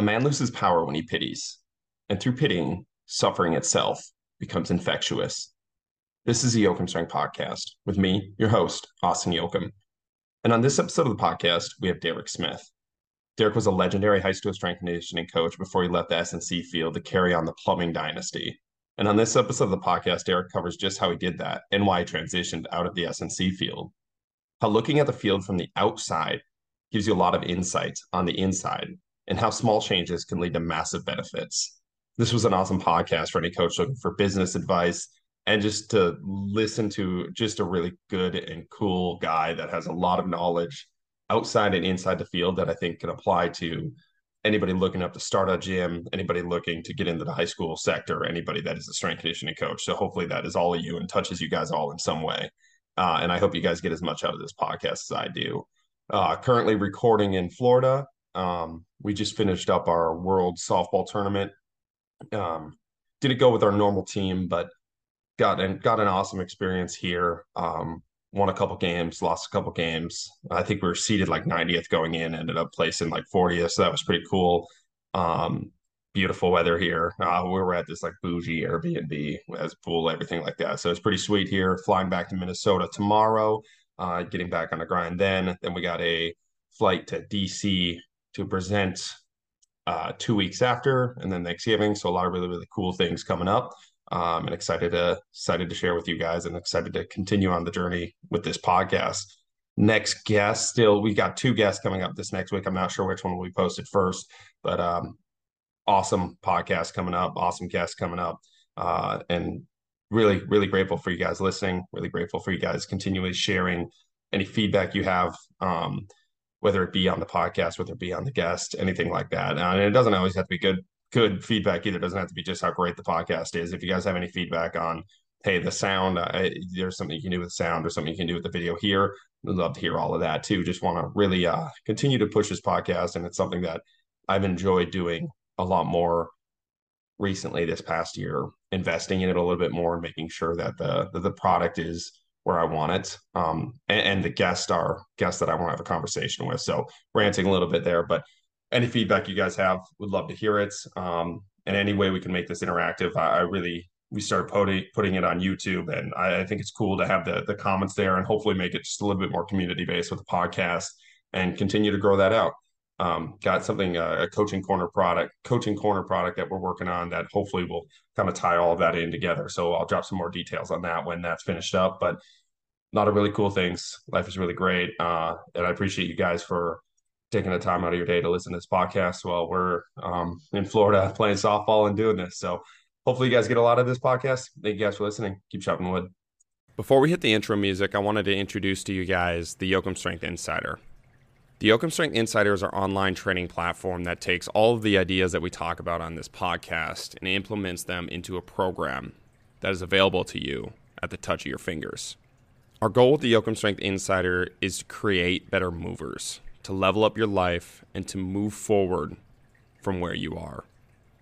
A man loses power when he pities, and through pitying, suffering itself becomes infectious. This is the Yoakum Strength Podcast with me, your host, Austin Yoakum. And on this episode of the podcast, we have Deerick Smith. Deerick was a legendary high school strength conditioning coach before he left the SNC field to carry on the plumbing dynasty. And on this episode of the podcast, Deerick covers just how he did that and why he transitioned out of the SNC field. How looking at the field from the outside gives you a lot of insight on the inside and how small changes can lead to massive benefits. This was an awesome podcast for any coach looking for business advice and just to listen to just a really good and cool guy that has a lot of knowledge outside and inside the field that I think can apply to anybody looking up to start a gym, anybody looking to get into the high school sector, anybody that is a strength conditioning coach. So hopefully that is all of you and touches you guys all in some way. Uh, and I hope you guys get as much out of this podcast as I do. Uh, currently recording in Florida. Um, we just finished up our world softball tournament. Um, didn't go with our normal team, but got an got an awesome experience here. Um, won a couple games, lost a couple games. I think we were seeded like 90th going in, ended up placing like 40th. So that was pretty cool. Um, beautiful weather here. Uh, we were at this like bougie Airbnb, as pool, everything like that. So it's pretty sweet here. Flying back to Minnesota tomorrow, uh, getting back on the grind then. Then we got a flight to DC to present uh, two weeks after, and then Thanksgiving. So a lot of really, really cool things coming up um, and excited to excited to share with you guys and excited to continue on the journey with this podcast. Next guest, still we got two guests coming up this next week. I'm not sure which one will be posted first, but um, awesome podcast coming up, awesome guests coming up, uh, and really really grateful for you guys listening. Really grateful for you guys continually sharing any feedback you have. Um, whether it be on the podcast, whether it be on the guest, anything like that. And it doesn't always have to be good good feedback either. It doesn't have to be just how great the podcast is. If you guys have any feedback on, hey, the sound, uh, there's something you can do with sound or something you can do with the video here, I'd love to hear all of that too. Just want to really uh, continue to push this podcast. And it's something that I've enjoyed doing a lot more recently this past year, investing in it a little bit more and making sure that the, the, the product is where I want it. Um, and, and the guests are guests that I want to have a conversation with. So ranting a little bit there, but any feedback you guys have, would love to hear it. Um, and any way we can make this interactive, I, I really we started putting putting it on YouTube, and I, I, think it's cool to have the the comments there, and hopefully make it just a little bit more community based with the podcast, and continue to grow that out. Um, got something uh, a coaching corner product, coaching corner product that we're working on that hopefully will kind of tie all of that in together. So I'll drop some more details on that when that's finished up. But a lot of really cool things. Life is really great, uh, and I appreciate you guys for taking the time out of your day to listen to this podcast while we're um, in Florida playing softball and doing this. So hopefully you guys get a lot of this podcast. Thank you guys for listening. Keep chopping wood. Before we hit the intro music, I wanted to introduce to you guys the Yoakum Strength Insider. The Yoakum Strength Insider is our online training platform that takes all of the ideas that we talk about on this podcast and implements them into a program that is available to you at the touch of your fingers. Our goal with the Yoakum Strength Insider is to create better movers to level up your life, and to move forward from where you are.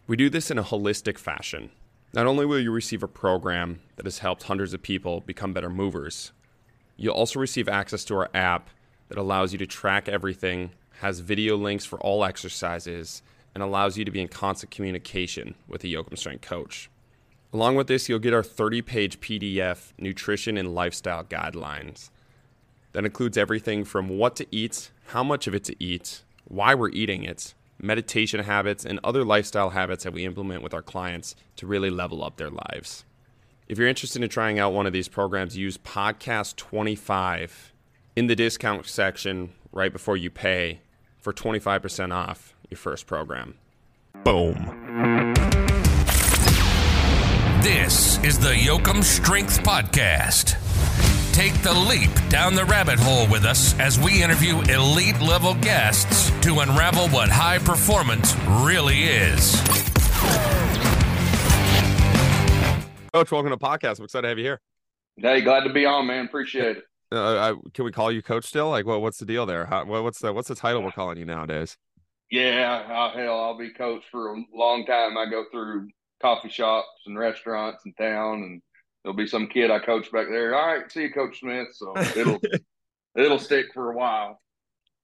We do this in a holistic fashion. Not only will you receive a program that has helped hundreds of people become better movers, you'll also receive access to our app that allows you to track everything, has video links for all exercises, and allows you to be in constant communication with a Yoakum Strength coach. Along with this, you'll get our 30 page PDF nutrition and lifestyle guidelines that includes everything from what to eat, how much of it to eat, why we're eating it, meditation habits, and other lifestyle habits that we implement with our clients to really level up their lives. If you're interested in trying out one of these programs, use Podcast 25 in the discount section right before you pay for 25% off your first program. Boom. This is the Yoakum Strength Podcast take the leap down the rabbit hole with us as we interview elite level guests to unravel what high performance really is. Coach, welcome to the podcast. I'm excited to have you here. Hey, glad to be on, man. Appreciate it. Uh, I, can we call you coach still? Like, what, what's the deal there? How, what's the what's the title we're calling you nowadays? Yeah, uh, hell, I'll be coach for a long time. I go through coffee shops and restaurants in town and there'll be some kid I coach back there. All right, see you, Coach Smith. So it'll it'll stick for a while.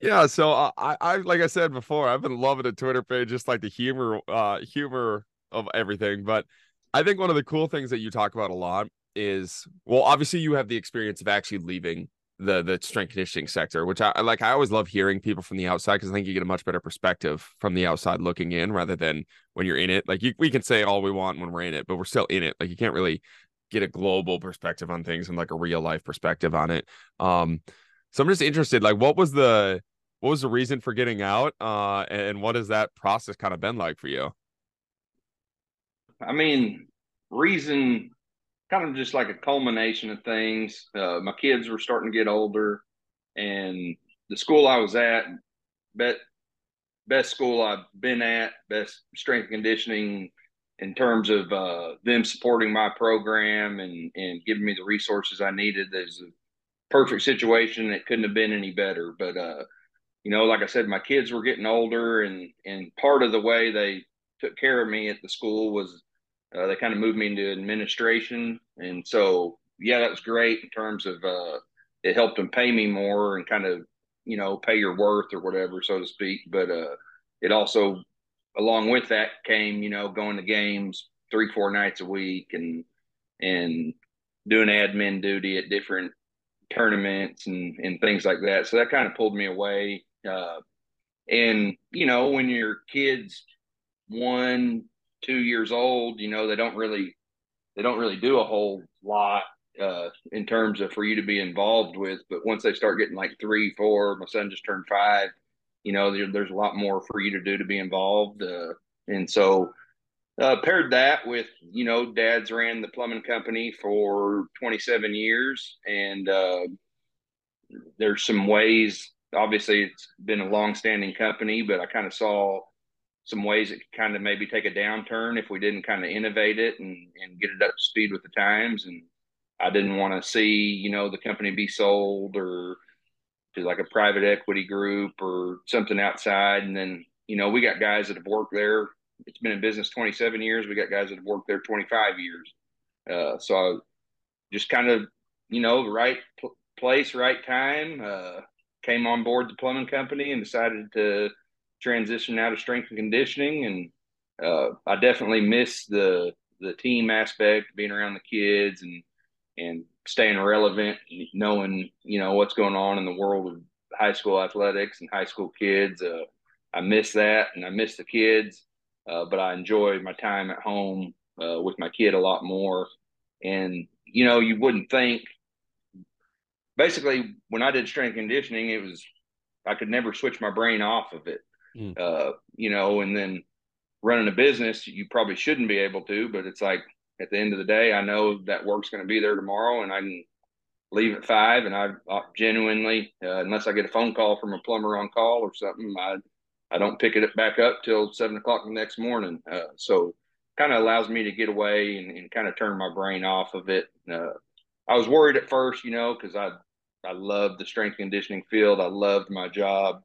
Yeah, so uh, I, I like I said before, I've been loving the Twitter page, just like the humor, uh, humor of everything. But I think one of the cool things that you talk about a lot is, well, obviously you have the experience of actually leaving the the strength conditioning sector, which I like. I always love hearing people from the outside because I think you get a much better perspective from the outside looking in rather than when you're in it. Like you, we can say all we want when we're in it, but we're still in it. Like you can't really get a global perspective on things and like a real life perspective on it. Um, so I'm just interested, like, what was the what was the reason for getting out uh and what has that process kind of been like for you i mean reason kind of just like a culmination of things. Uh, my kids were starting to get older and the school i was at bet best school i've been at best strength conditioning in terms of uh, them supporting my program and and giving me the resources i needed there's a perfect situation it couldn't have been any better. But uh you know, like I said, my kids were getting older, and and part of the way they took care of me at the school was uh, they kind of moved me into administration, and so yeah, that was great in terms of uh, it helped them pay me more and kind of you know pay your worth or whatever, so to speak. But uh, it also, along with that, came you know going to games three four nights a week and and doing admin duty at different tournaments and and things like that. So that kind of pulled me away uh, and you know, when your kids one, two years old, you know, they don't really they don't really do a whole lot uh, in terms of for you to be involved with. But once they start getting like three, four, my son just turned five. You know, there, there's a lot more for you to do to be involved, uh, and so uh, paired that with you know, dad's ran the plumbing company for 27 years, and uh, there's some ways obviously it's been a long-standing company, but I kind of saw some ways it could kind of maybe take a downturn if we didn't kind of innovate it and, and get it up to speed with the times. And I didn't want to see, you know, the company be sold or to like a private equity group or something outside. And then, you know, we got guys that have worked there. It's been in business 27 years. We got guys that have worked there 25 years. Uh, so I just kind of, you know, right pl- place, right time. Uh, came on board the plumbing company and decided to transition out of strength and conditioning. And uh, I definitely miss the the team aspect, being around the kids and and staying relevant, knowing you know what's going on in the world of high school athletics and high school kids. Uh, I miss that, and I miss the kids, uh, but I enjoy my time at home uh, with my kid a lot more. And you know, you wouldn't think basically when I did strength conditioning, it was I could never switch my brain off of it. Mm. Uh, you know, and then running a business, you probably shouldn't be able to, but it's like at the end of the day, I know that work's going to be there tomorrow, and I can leave at five, and I, I genuinely, uh, unless I get a phone call from a plumber on call or something, I I don't pick it up back up till seven o'clock the next morning. Uh, so kind of allows me to get away and, and kind of turn my brain off of it. Uh, I was worried at first, you know, because I I loved the strength conditioning field. I loved my job,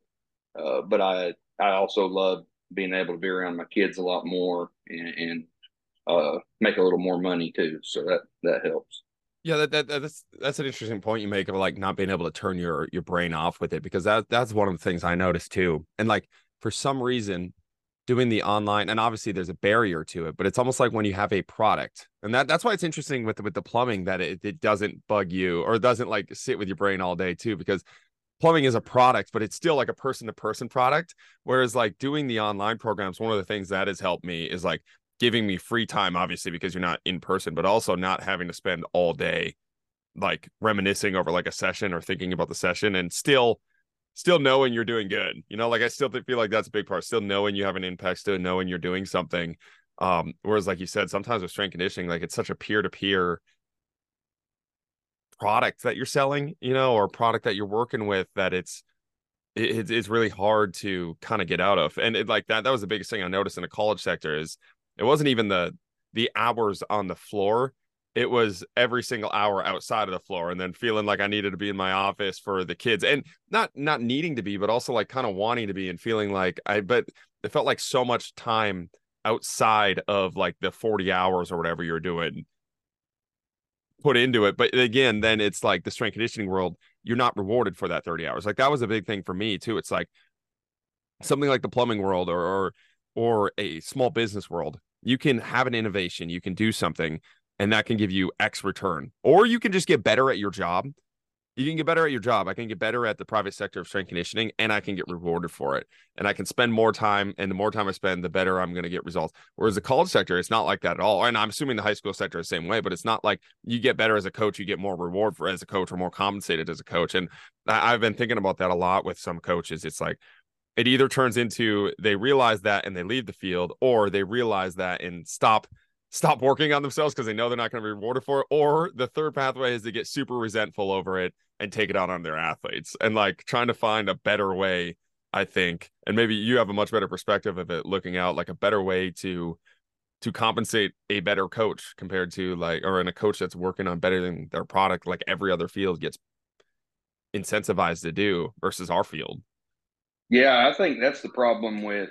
uh, but I I also love being able to be around my kids a lot more and, and uh, make a little more money too. So that that helps. Yeah, that, that that's that's an interesting point you make of like not being able to turn your your brain off with it because that that's one of the things I noticed too. And like for some reason, doing the online and obviously there's a barrier to it but it's almost like when you have a product and that that's why it's interesting with with the plumbing that it, it doesn't bug you or doesn't like sit with your brain all day too because plumbing is a product but it's still like a person to person product whereas like doing the online programs one of the things that has helped me is like giving me free time obviously because you're not in person but also not having to spend all day like reminiscing over like a session or thinking about the session and still still knowing you're doing good. You know, like I still feel like that's a big part. Still knowing you have an impact, still knowing you're doing something. Um, whereas, like you said, sometimes with strength conditioning, like it's such a peer to peer product that you're selling, you know, or product that you're working with that it's it, it's really hard to kind of get out of. And it, like that, that was the biggest thing I noticed in the college sector is it wasn't even the the hours on the floor it was every single hour outside of the floor and then feeling like I needed to be in my office for the kids and not not needing to be but also like kind of wanting to be and feeling like I but it felt like so much time outside of like the 40 hours or whatever you're doing put into it but again then it's like the strength conditioning world you're not rewarded for that 30 hours. Like that was a big thing for me too. It's like something like the plumbing world or or or a small business world. You can have an innovation, you can do something and that can give you X return. Or you can just get better at your job you can get better at your job. I can get better at the private sector of strength conditioning and I can get rewarded for it. And I can spend more time. And the more time I spend, the better I'm going to get results. Whereas the college sector, it's not like that at all. And I'm assuming the high school sector is the same way, but it's not like you get better as a coach, you get more reward for as a coach or more compensated as a coach. And I've been thinking about that a lot with some coaches. It's like, it either turns into they realize that and they leave the field, or they realize that and stop stop working on themselves because they know they're not going to be rewarded for it. Or the third pathway is to get super resentful over it and take it out on their athletes and like trying to find a better way i think and maybe you have a much better perspective of it looking out like a better way to to compensate a better coach compared to like or in a coach that's working on bettering their product like every other field gets incentivized to do versus our field. Yeah i think that's the problem with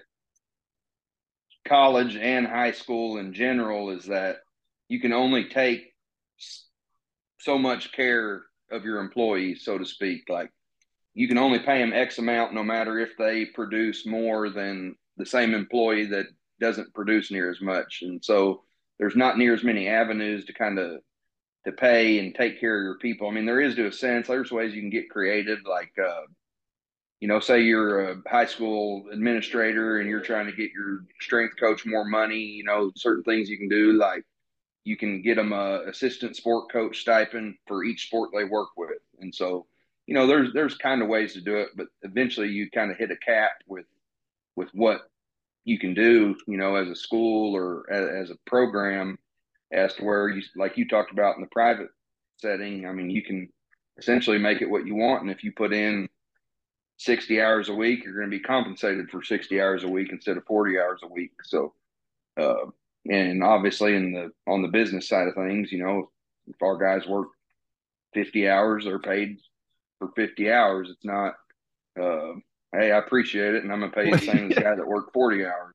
college and high school in general is that you can only take so much care of your employees, so to speak. Like you can only pay them X amount no matter if they produce more than the same employee that doesn't produce near as much. And so there's not near as many avenues to kind of to pay and take care of your people. I mean, there is to a sense. There's ways you can get creative, like uh, you know, say you're a high school administrator and you're trying to get your strength coach more money. You know, certain things you can do, like you can get them a assistant sport coach stipend for each sport they work with. And so, you know, there's there's kind of ways to do it, but eventually you kind of hit a cap with with what you can do, you know, as a school or as, as a program, as to where you like you talked about in the private setting. I mean, you can essentially make it what you want, and if you put in 60 hours a week, you're going to be compensated for 60 hours a week instead of 40 hours a week. So, uh, and obviously in the on the business side of things, you know, if our guys work 50 hours, they're paid for 50 hours. It's not, uh, hey, I appreciate it, and I'm gonna pay the same as the guy that worked 40 hours,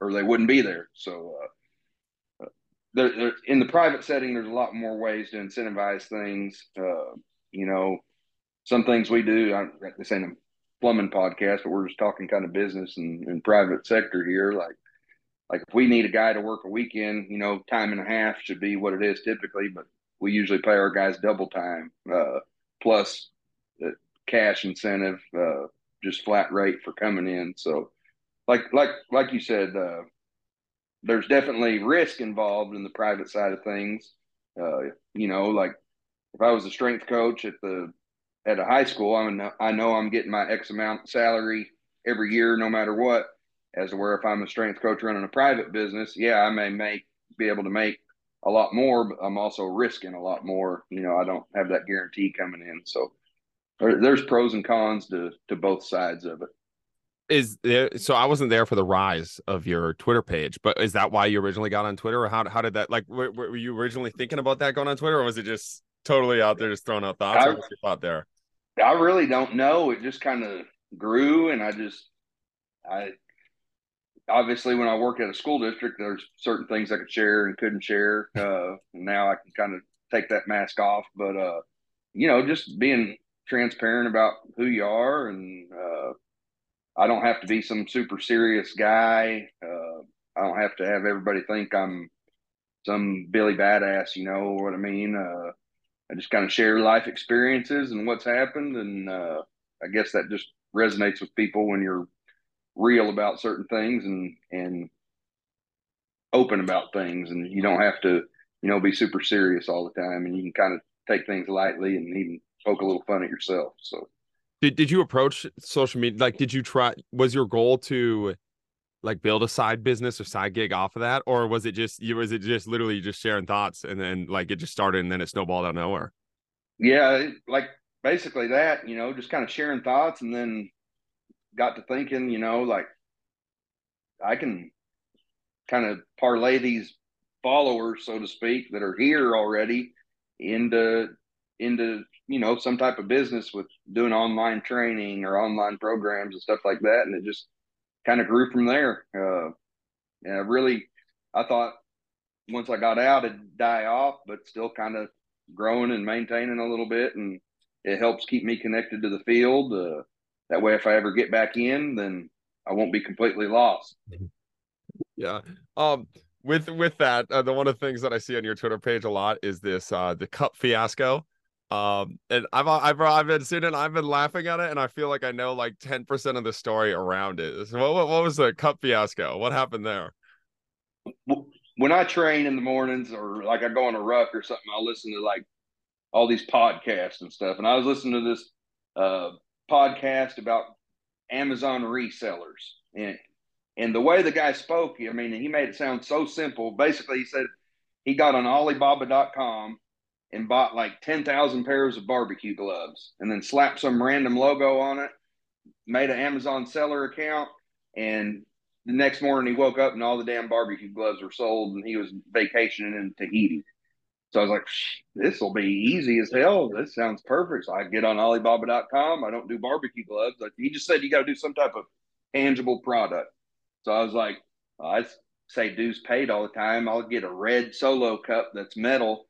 or they wouldn't be there. So, uh, there, there, in the private setting, there's a lot more ways to incentivize things. Uh, you know, some things we do. I, this ain't a plumbing podcast, but we're just talking kind of business and, and private sector here. Like like if we need a guy to work a weekend, you know, time and a half should be what it is typically, but we usually pay our guys double time uh, plus the cash incentive, uh, just flat rate for coming in. So, like like like you said, uh, there's definitely risk involved in the private side of things. Uh, you know, like if I was a strength coach at the at a high school, I mean, I know I'm getting my X amount salary every year, no matter what as to where if I'm a strength coach running a private business, yeah, I may make be able to make a lot more, but I'm also risking a lot more. You know, I don't have that guarantee coming in. So there's pros and cons to to both sides of it. Is there so I wasn't there for the rise of your Twitter page, but is that why you originally got on Twitter or how how did that like were, were you originally thinking about that going on Twitter or was it just totally out there just throwing out thoughts? I, thought there? I really don't know. It just kind of grew and I just I obviously when I worked at a school district, there's certain things I could share and couldn't share. Uh, now I can kind of take that mask off, but uh, you know, just being transparent about who you are, and uh, I don't have to be some super serious guy. Uh, I don't have to have everybody think I'm some Billy badass. You know what I mean? Uh, I just kind of share life experiences and what's happened, and uh, I guess that just resonates with people when you're real about certain things and and open about things. And you don't have to you know be super serious all the time. And you can kind of take things lightly and even poke a little fun at yourself. So did, did you approach social media like did you try was your goal to like build a side business or side gig off of that? Or was it just you was it just literally just sharing thoughts and then like it just started and then it snowballed out nowhere? Yeah like basically that you know just kind of sharing thoughts and then got to thinking, you know, like I can kind of parlay these followers, so to speak, that are here already into into you know some type of business with doing online training or online programs and stuff like that, and it just kind of grew from there. Uh, yeah, really, I thought once I got out, it'd die off, but still kind of growing and maintaining a little bit, and it helps keep me connected to the field. Uh, that way, if I ever get back in, then I won't be completely lost. Yeah. Um. With with that, uh, the one of the things that I see on your Twitter page a lot is this uh the cup fiasco. Um, and I've I've I've been seeing it. I've been laughing at it, and I feel like I know like ten percent of the story around it. So what what was the cup fiasco? What happened there? When I train in the mornings, or like I go on a ruck or something, I'll listen to like all these podcasts and stuff. And I was listening to this uh, podcast about Amazon resellers, and and the way the guy spoke, I mean, he made it sound so simple. Basically, he said he got on Alibaba.com and bought like 10,000 pairs of barbecue gloves and then slapped some random logo on it, made an Amazon seller account. And the next morning he woke up and all the damn barbecue gloves were sold and he was vacationing in Tahiti. So I was like, this will be easy as hell. This sounds perfect. So I get on Alibaba.com. I don't do barbecue gloves. Like, he just said you got to do some type of tangible product. So I was like, I say dues paid all the time. I'll get a red solo cup that's metal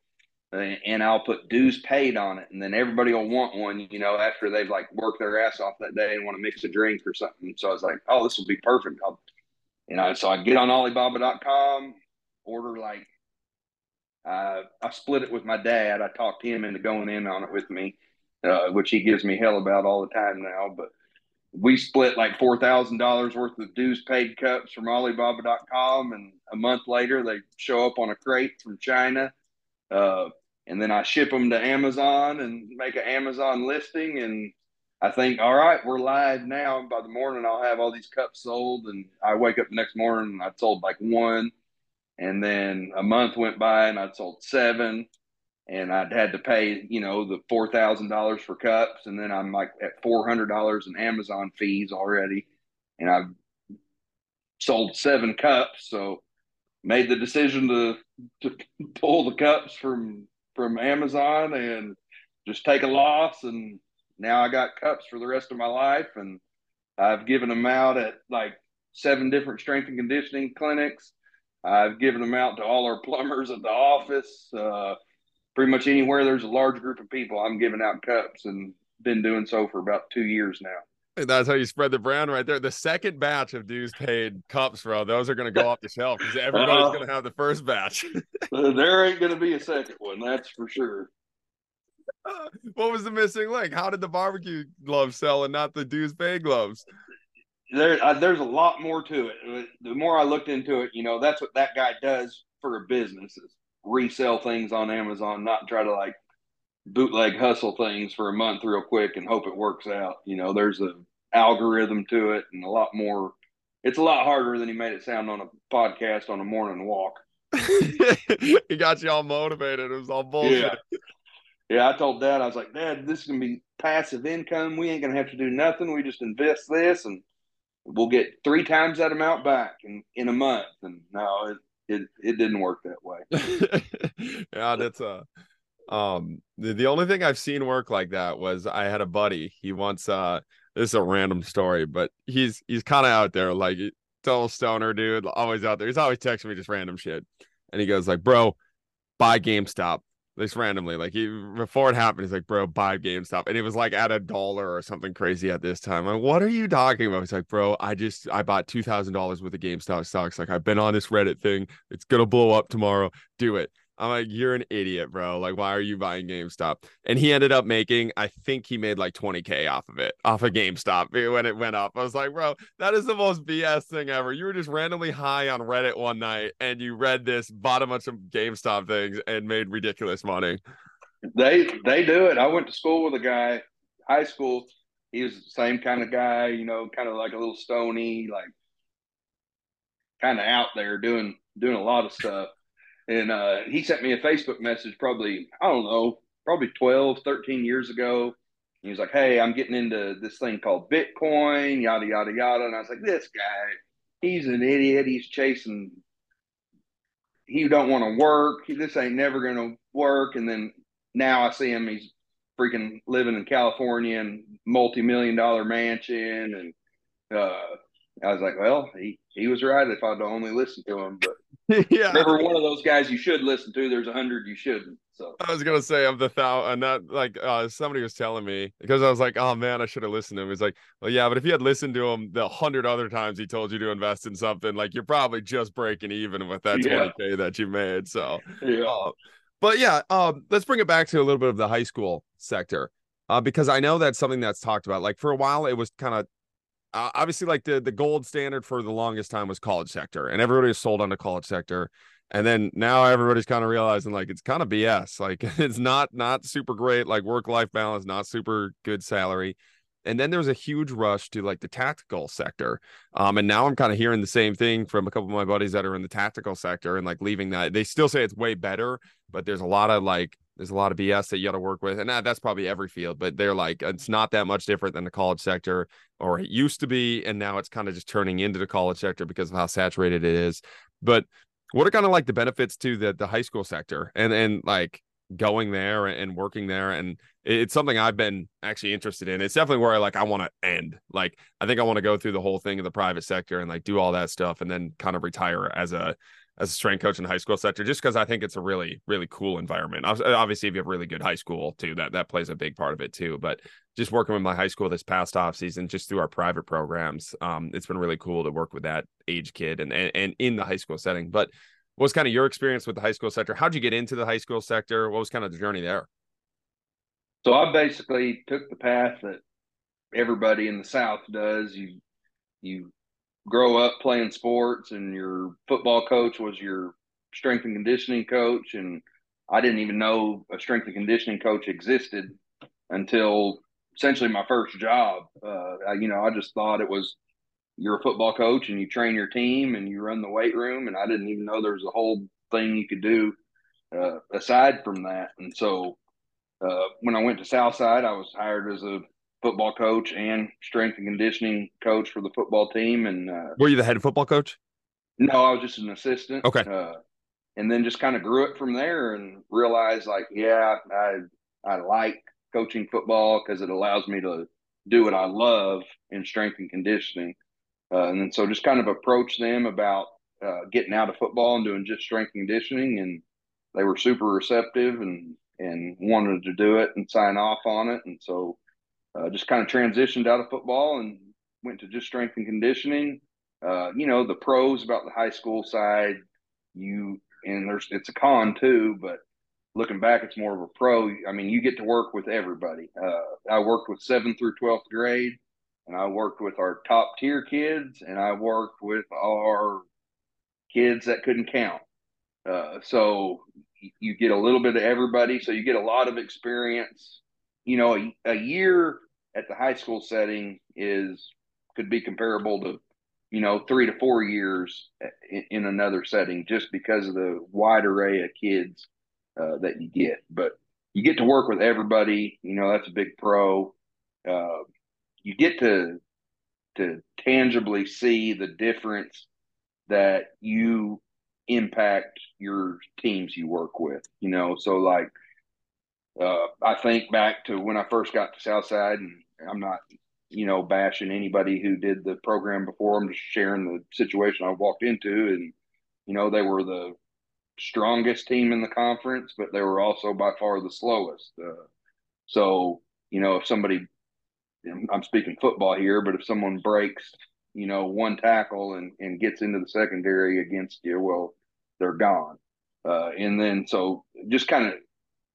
uh, and I'll put dues paid on it, and then everybody will want one, you know, after they've like worked their ass off that day and want to mix a drink or something. So I was like, oh, this will be perfect. I'll, you know, so I get on Alibaba.com, order like, uh, I split it with my dad. I talked him into going in on it with me, uh, which he gives me hell about all the time now. But we split like four thousand dollars worth of dues paid cups from Alibaba.com, and a month later they show up on a crate from China. Uh, and then I ship them to Amazon and make an Amazon listing. And I think, all right, we're live now. By the morning, I'll have all these cups sold. And I wake up the next morning and I'd sold like one. And then a month went by and I'd sold seven. And I'd had to pay, you know, the four thousand dollars for cups, and then I'm like at four hundred dollars in Amazon fees already, and I've sold seven cups. So made the decision to to pull the cups from from Amazon and just take a loss. And now I got cups for the rest of my life. And I've given them out at like seven different strength and conditioning clinics. I've given them out to all our plumbers at the office. Uh, pretty much anywhere there's a large group of people, I'm giving out cups and been doing so for about two years now. That's how you spread the brand right there. The second batch of dues paid cups, bro, those are going to go off the shelf because everybody's uh, going to have the first batch. there ain't going to be a second one, that's for sure. Uh, what was the missing link? How did the barbecue gloves sell and not the dues paid gloves? There, uh, there's a lot more to it. The more I looked into it, you know, that's what that guy does for a business is resell things on Amazon, not try to like bootleg hustle things for a month real quick and hope it works out. You know, there's a algorithm to it and a lot more. It's a lot harder than he made it sound on a podcast on a morning walk. he got you all motivated. It was all bullshit. Yeah. yeah, I told Dad, I was like, Dad, this is gonna be passive income. We ain't gonna have to do nothing. We just invest this and we'll get three times that amount back in, in a month. And no, it, it it didn't work that way. yeah, that's a um, the, the only thing I've seen work like that was I had a buddy. He once uh this is a random story, but he's he's kind of out there, like total stoner dude, always out there. He's always texting me just random shit. And he goes like, bro, buy GameStop. This randomly, like he before it happened, he's like, bro, buy GameStop. And it was like at a dollar or something crazy at this time. I'm like, what are you talking about? He's like, bro, I just I bought two thousand dollars worth of GameStop stocks. Like I've been on this Reddit thing. It's gonna blow up tomorrow. Do it. I'm like, you're an idiot, bro. Like, why are you buying GameStop? And he ended up making, I think he made like 20K off of it, off of GameStop eh, when it went up. I was like, bro, that is the most BS thing ever. You were just randomly high on Reddit one night and you read this, bought a bunch of GameStop things and made ridiculous money. They they do it. I went to school with a guy, high school. He was the same kind of guy, you know, kind of like a little stony, like kind of out there doing doing a lot of stuff and uh, he sent me a Facebook message probably, I don't know, probably 12, 13 years ago. He was like, Hey, I'm getting into this thing called Bitcoin, yada, yada, yada. And I was like, This guy, he's an idiot. He's chasing, he don't want to work. This ain't never going to work. And then now I see him, he's freaking living in California and multi million dollar mansion. And uh, I was like, Well, he, he was right if I'd only listened to him. But yeah, never one of those guys you should listen to. There's a hundred you shouldn't. So I was gonna say I'm the thou and that like uh somebody was telling me because I was like, oh man, I should have listened to him. He's like, well, yeah, but if you had listened to him the hundred other times he told you to invest in something, like you're probably just breaking even with that Yeah. 20k that you made. So yeah, uh, but yeah, um, let's bring it back to a little bit of the high school sector, uh, because I know that's something that's talked about. Like for a while, it was kind of uh, obviously like the the gold standard for the longest time was college sector, and everybody was sold on the college sector. And then now everybody's kind of realizing like it's kind of BS. Like it's not not super great. Like work life balance, not super good salary. And then there was a huge rush to like the tactical sector. Um, and now I'm kind of hearing the same thing from a couple of my buddies that are in the tactical sector and like leaving that. They still say it's way better, but there's a lot of like there's a lot of BS that you got to work with, and that, that's probably every field. But they're like it's not that much different than the college sector, or it used to be, and now it's kind of just turning into the college sector because of how saturated it is. But what are kind of like the benefits to the the high school sector, and and like going there and working there and it's something i've been actually interested in it's definitely where i like i want to end like i think i want to go through the whole thing in the private sector and like do all that stuff and then kind of retire as a as a strength coach in the high school sector just because i think it's a really really cool environment obviously if you have really good high school too that that plays a big part of it too but just working with my high school this past off season just through our private programs um it's been really cool to work with that age kid and and, and in the high school setting but what was kind of your experience with the high school sector? How'd you get into the high school sector? What was kind of the journey there? So I basically took the path that everybody in the South does. You you grow up playing sports, and your football coach was your strength and conditioning coach, and I didn't even know a strength and conditioning coach existed until essentially my first job. Uh, I, you know, I just thought it was you're a football coach and you train your team and you run the weight room, and I didn't even know there was a whole thing you could do uh, aside from that. And so uh, when I went to Southside, I was hired as a football coach and strength and conditioning coach for the football team. And uh, Were you the head football coach? no, I was just an assistant. Okay. Uh, and then just kind of grew it from there and realized like, yeah, I I like coaching football because it allows me to do what I love in strength and conditioning. Uh, and then so just kind of approached them about uh, getting out of football and doing just strength and conditioning, and they were super receptive and and wanted to do it and sign off on it. And so uh, just kind of transitioned out of football and went to just strength and conditioning. Uh, you know the pros about the high school side, you and there's it's a con too, but looking back, it's more of a pro. I mean, you get to work with everybody. Uh, I worked with seventh through twelfth grade, and I worked with our top tier kids, and I worked with our kids that couldn't count. Uh, so you get a little bit of everybody. So you get a lot of experience. You know, a, a year at the high school setting is could be comparable to you know three to four years in, in another setting just because of the wide array of kids uh, that you get. But you get to work with everybody you know that's a big pro. Uh, you get to to tangibly see the difference that you impact your teams you work with you know? So like uh, I think back to when I first got to Southside, and I'm not, you know, bashing anybody who did the program before. I'm just sharing the situation I walked into, and you know, they were the strongest team in the conference, but they were also by far the slowest. Uh, so, you know, if somebody, I'm speaking football here, but if someone breaks, you know, one tackle and and gets into the secondary against you, well, they're gone. Uh, and then so just kind of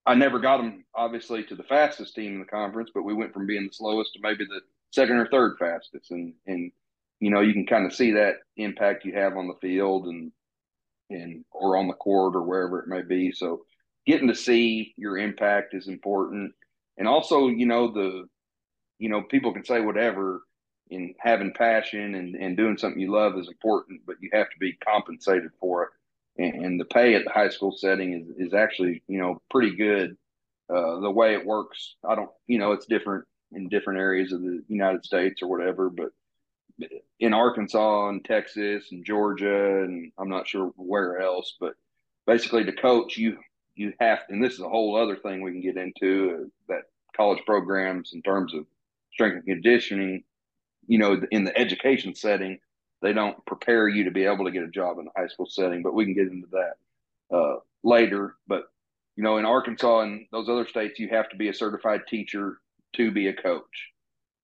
I never got them obviously to the fastest team in the conference, but we went from being the slowest to maybe the second or third fastest, and and you know you can kind of see that impact you have on the field and and or on the court or wherever it may be. So getting to see your impact is important, and also you know the you know people can say whatever in having passion and, and doing something you love is important, but you have to be compensated for it and, the pay at the high school setting is, is actually you know pretty good. Uh, the way it works, I don't you know it's different in different areas of the United States or whatever, but in Arkansas and Texas and Georgia and I'm not sure where else, but basically to coach you you have and this is a whole other thing we can get into uh, that college programs in terms of strength and conditioning you know in the education setting they don't prepare you to be able to get a job in a high school setting. But we can get into that uh, later. But you know, in Arkansas and those other states, you have to be a certified teacher to be a coach.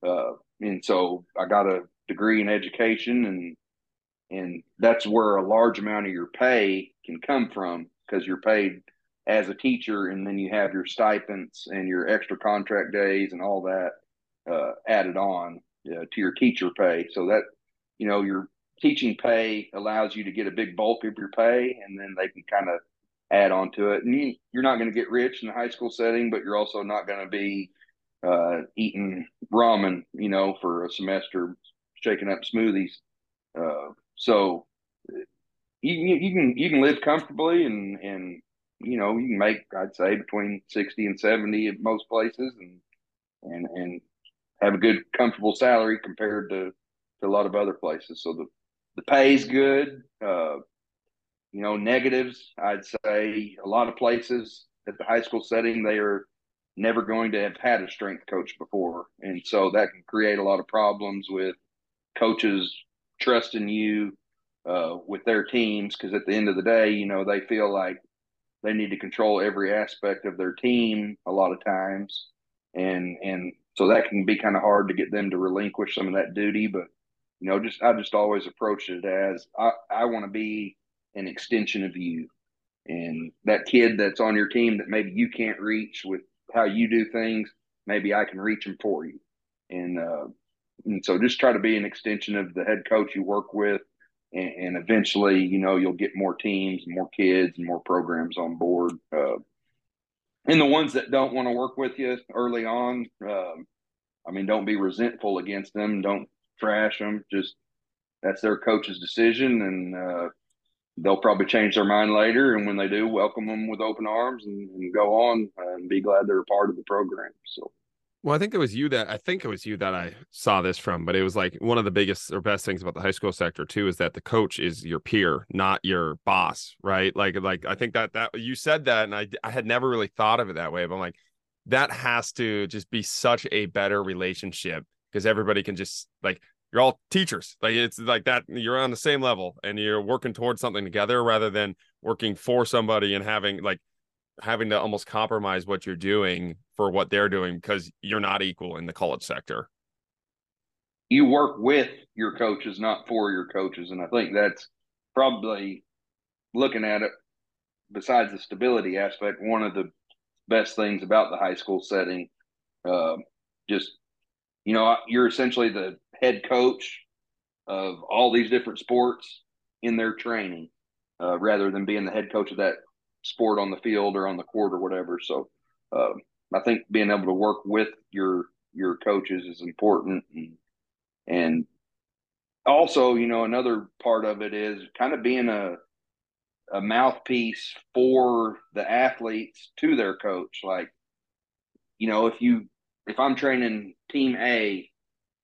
Uh, and so I got a degree in education, and and that's where a large amount of your pay can come from because you're paid as a teacher, and then you have your stipends and your extra contract days and all that uh, added on uh, to your teacher pay. So that you know your teaching pay allows you to get a big bulk of your pay, and then they can kind of add on to it. And you, you're not going to get rich in the high school setting, but you're also not going to be uh, eating ramen, you know, for a semester, shaking up smoothies. Uh, so you, you can you can live comfortably and and you know you can make I'd say between sixty and seventy at most places and and and have a good comfortable salary compared to to a lot of other places. So the the pay is good. Uh, you know, negatives, I'd say a lot of places at the high school setting, they are never going to have had a strength coach before. And so that can create a lot of problems with coaches trusting you uh, with their teams because at the end of the day, you know, they feel like they need to control every aspect of their team a lot of times. And, and so that can be kind of hard to get them to relinquish some of that duty. But, you know, just, I just always approach it as I, I want to be an extension of you. And that kid that's on your team that maybe you can't reach with how you do things, maybe I can reach them for you. And, uh, and so just try to be an extension of the head coach you work with. And, and eventually, you know, you'll get more teams, more kids, and more programs on board. Uh, and the ones that don't want to work with you early on, um, I mean, don't be resentful against them. Don't trash them. Just that's their coach's decision, and uh, they'll probably change their mind later. And when they do, welcome them with open arms and, and go on and be glad they're a part of the program. So. Well, I think it was you that I think it was you that I saw this from, but it was like one of the biggest or best things about the high school sector too is that the coach is your peer, not your boss, right? Like, like I think that that you said that, and I I had never really thought of it that way, but I'm like, that has to just be such a better relationship because everybody can just like you're all teachers. Like it's like that you're on the same level and you're working towards something together rather than working for somebody and having like having to almost compromise what you're doing for what they're doing because you're not equal in the college sector. You work with your coaches, not for your coaches. And I think that's probably looking at it besides the stability aspect, one of the best things about the high school setting. Uh, just, you know, you're essentially the head coach of all these different sports in their training uh, rather than being the head coach of that sport on the field or on the court or whatever. So uh, I think being able to work with your your coaches is important and, and also you know another part of it is kind of being a a mouthpiece for the athletes to their coach like you know if you if i'm training team a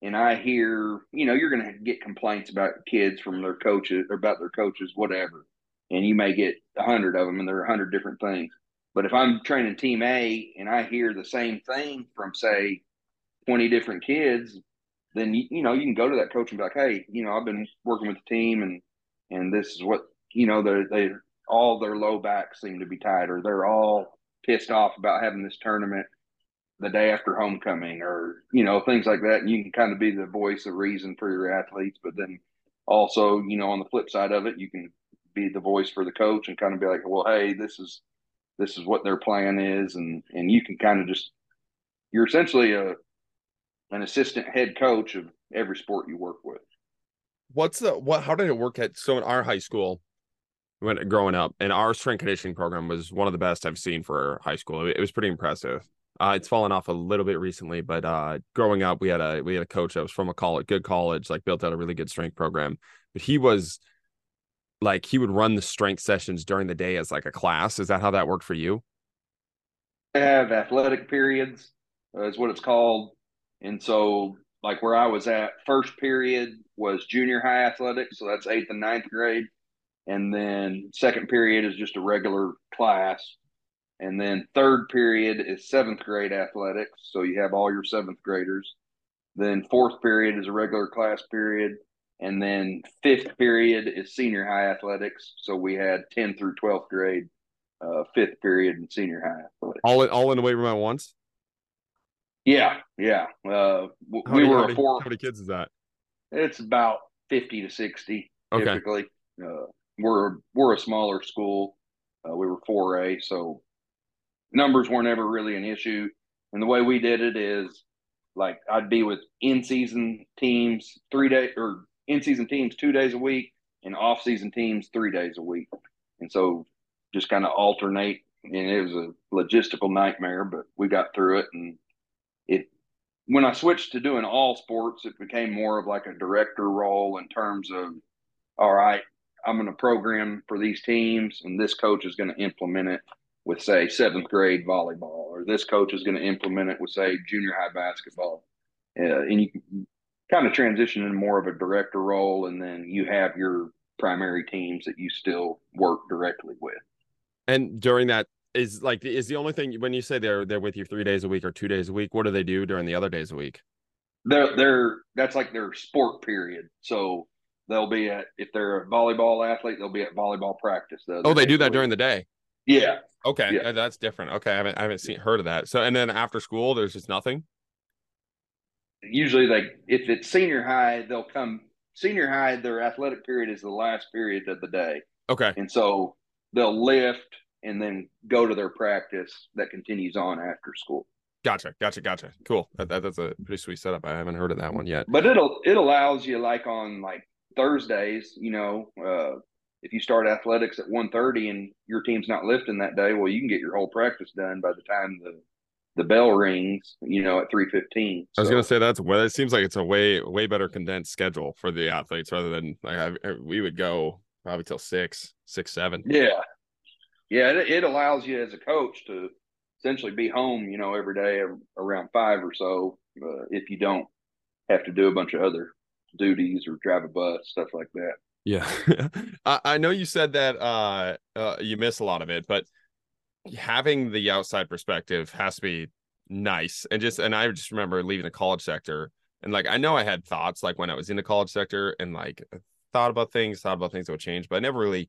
and I hear, you know, you're going to get complaints about kids from their coaches or about their coaches, whatever. And you may get a hundred of them and there are a hundred different things. But if I'm training team A and I hear the same thing from say 20 different kids, then you, you know, you can go to that coach and be like, Hey, you know, I've been working with the team and, and this is what, you know, they're, they all their low backs seem to be tight or they're all pissed off about having this tournament the day after homecoming or you know things like that. And you can kind of be the voice of reason for your athletes but then also you know on the flip side of it you can be the voice for the coach and kind of be like well hey this is this is what their plan is. And and you can kind of just you're essentially a an assistant head coach of every sport you work with. What's the what how did it work at so in our high school when growing up and our strength conditioning program was one of the best i've seen for high school. It was pretty impressive uh, it's fallen off a little bit recently, but uh, growing up, we had a we had a coach that was from a college, good college, like built out a really good strength program. But he was like he would run the strength sessions during the day as like a class. Is that how that worked for you? I have athletic periods, uh, is what it's called, and so like where I was at, first period was junior high athletics, so that's eighth and ninth grade, and then second period is just a regular class and then third period is seventh grade athletics. So you have all your seventh graders. Then fourth period is a regular class period. and then fifth period is senior high athletics. So we had 10 through 12th grade, uh, fifth period and senior high athletics. All in, all in the weight room at once? Yeah, yeah. Uh, we many, were a four. how many kids is that? It's about 50 to 60 Okay. typically. Uh, we're we're a smaller school. Uh, we were 4A, so numbers weren't ever really an issue. And the way we did it is like I'd be with in season teams three days or in season teams two days a week and off season teams three days a week. And so just kind of alternate. And it was a logistical nightmare, but we got through it. And it when I switched to doing all sports, it became more of like a director role in terms of all right, I'm going to program for these teams, and this coach is going to implement it with, say, seventh grade volleyball, or this coach is going to implement it with, say, junior high basketball. Uh, and you kind of transition into more of a director role, and then you have your primary teams that you still work directly with. And during that is like is the only thing when you say they're they're with you three days a week or two days a week, what do they do during the other days a week? They're they're that's like their sport period. So they'll be at if they're a volleyball athlete, they'll be at volleyball practice. The Oh, they do that during the day. Yeah. Okay, Yeah. uh, that's different. Okay, I haven't I haven't seen heard of that. So and then after school, there's just nothing. usually like if it's senior high they'll come senior high their athletic period is the last period of the day Okay, and so they'll lift and then go to their practice that continues on after school gotcha, gotcha, gotcha. Cool. That, that, that's a pretty sweet setup. I haven't heard of that one yet. but it'll it allows you like on like thursdays you know uh if you start athletics at 1.30 and your team's not lifting that day well you can get your whole practice done by the time the the bell rings you know at 3.15 I was gonna say that's well. It seems like it's a way way better condensed schedule for the athletes rather than like I- we would go probably till six, six, seven. Yeah, yeah. It, it allows you as a coach to essentially be home, you know, every day around five or so. Uh, if you don't have to do a bunch of other duties or drive a bus, stuff like that. Yeah, I, I know you said that uh, uh, you miss a lot of it, but having the outside perspective has to be nice. And just and I just remember leaving the college sector, and like I know I had thoughts like when I was in the college sector, and like thought about things, thought about things that would change, but I never really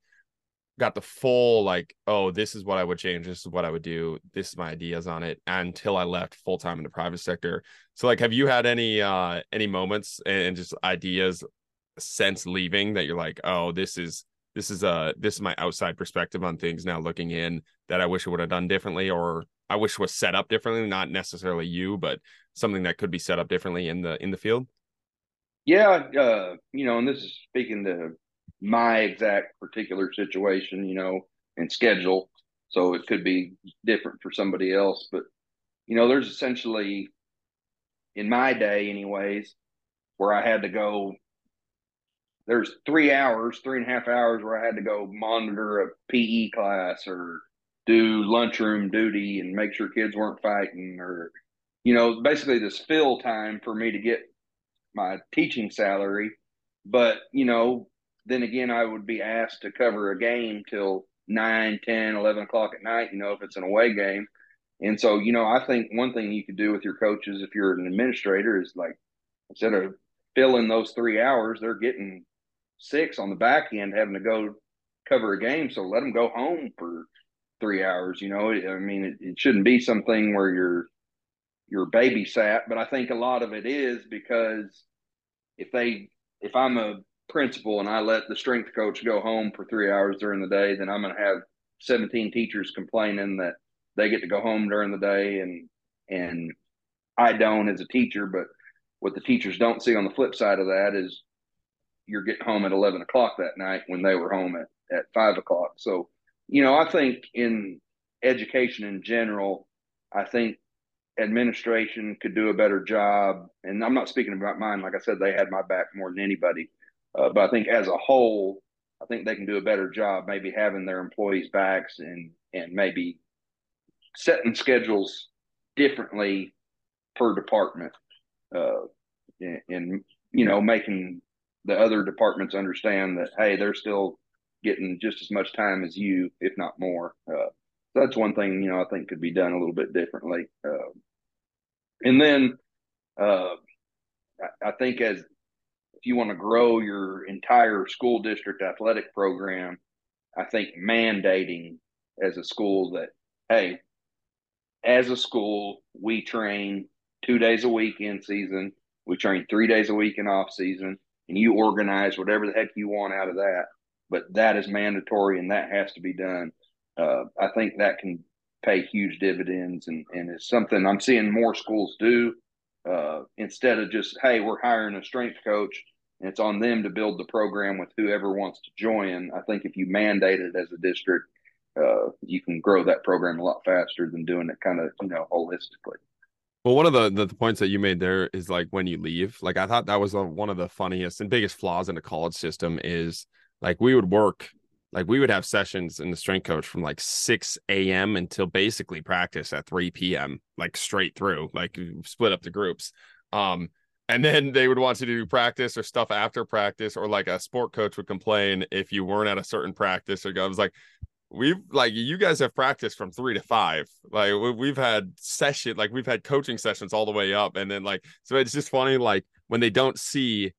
got the full like, oh, this is what I would change, this is what I would do, this is my ideas on it until I left full time in the private sector. So like, have you had any uh any moments and just ideas since leaving that you're like, oh, this is this is uh this is my outside perspective on things now looking in that I wish I would have done differently or I wish was set up differently, not necessarily you, but something that could be set up differently in the in the field. Yeah, uh, you know, and this is speaking to my exact particular situation, you know, and schedule. So it could be different for somebody else, but you know, there's essentially in my day, anyways, where I had to go. There's three hours, three and a half hours where I had to go monitor a PE class or do lunchroom duty and make sure kids weren't fighting or, you know, basically this fill time for me to get my teaching salary. But, you know, then again, I would be asked to cover a game till 9, 10, 11 o'clock at night, you know, if it's an away game. And so, you know, I think one thing you could do with your coaches if you're an administrator is like instead of filling those three hours, they're getting six on the back end having to go cover a game. So let them go home for three hours. You know, I mean, it, it shouldn't be something where you're you're babysat, but I think a lot of it is because if they if I'm a principal and I let the strength coach go home for three hours during the day, then I'm going to have 17 teachers complaining that they get to go home during the day and and I don't as a teacher. But what the teachers don't see on the flip side of that is you're getting home at 11 o'clock that night when they were home at, at five o'clock. So, you know, I think in education in general, I think administration could do a better job. And I'm not speaking about mine. Like I said, they had my back more than anybody. Uh, but I think as a whole, I think they can do a better job, maybe having their employees' backs and and maybe setting schedules differently per department, uh, and, and you know making the other departments understand that hey, they're still getting just as much time as you, if not more. Uh, that's one thing you know I think could be done a little bit differently. Uh, and then uh, I, I think as if you want to grow your entire school district athletic program, I think mandating as a school that, hey, as a school, we train two days a week in season, we train three days a week in off season, and you organize whatever the heck you want out of that. But that is mandatory and that has to be done. Uh, I think that can pay huge dividends and, and it's something I'm seeing more schools do uh, instead of just, hey, we're hiring a strength coach and it's on them to build the program with whoever wants to join. I think if you mandate it as a district, uh, you can grow that program a lot faster than doing it kind of, you know, holistically. Well, one of the, the, the points that you made there is like when you leave. Like I thought that was a, one of the funniest and biggest flaws in the college system is like we would work like we would have sessions in the strength coach from like 6 a.m. until basically practice at 3 p.m. like straight through, like split up the groups. Um, and then they would want you to do practice or stuff after practice, or like a sport coach would complain if you weren't at a certain practice or go. I was like, we've like you guys have practiced from three to five. Like we've had session, like we've had coaching sessions all the way up, and then like so it's just funny, like when they don't see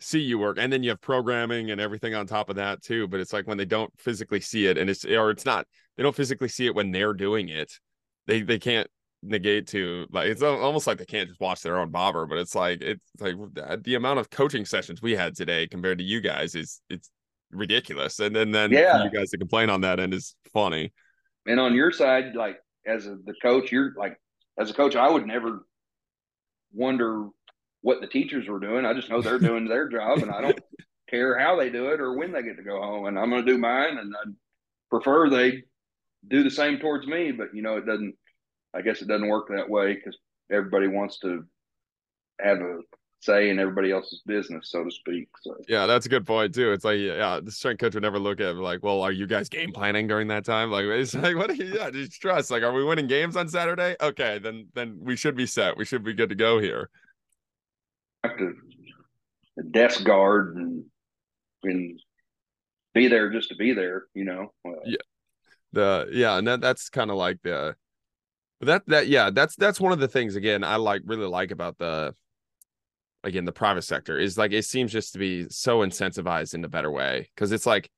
see you work and then you have programming and everything on top of that too but it's like when they don't physically see it and it's or it's not they don't physically see it when they're doing it they they can't negate to like it's almost like they can't just watch their own bobber but it's like it's like the amount of coaching sessions we had today compared to you guys is it's ridiculous and then then yeah. you guys to complain on that end is funny and on your side like as a, the coach you're like as a coach i would never wonder what the teachers were doing. I just know they're doing their job, and I don't care how they do it or when they get to go home. And I'm going to do mine, and I prefer they do the same towards me. But you know, it doesn't. I guess it doesn't work that way because everybody wants to have a say in everybody else's business, so to speak. So yeah, that's a good point too. It's like yeah, the strength coach would never look at like, well, are you guys game planning during that time? Like it's like what? Are you, yeah, just trust. Like, are we winning games on Saturday? Okay, then then we should be set. We should be good to go here have to desk guard and and be there just to be there, you know. Uh, yeah. The yeah, and that that's kind of like the that that yeah, that's that's one of the things again I like really like about the again the private sector is like it seems just to be so incentivized in a better way because it's like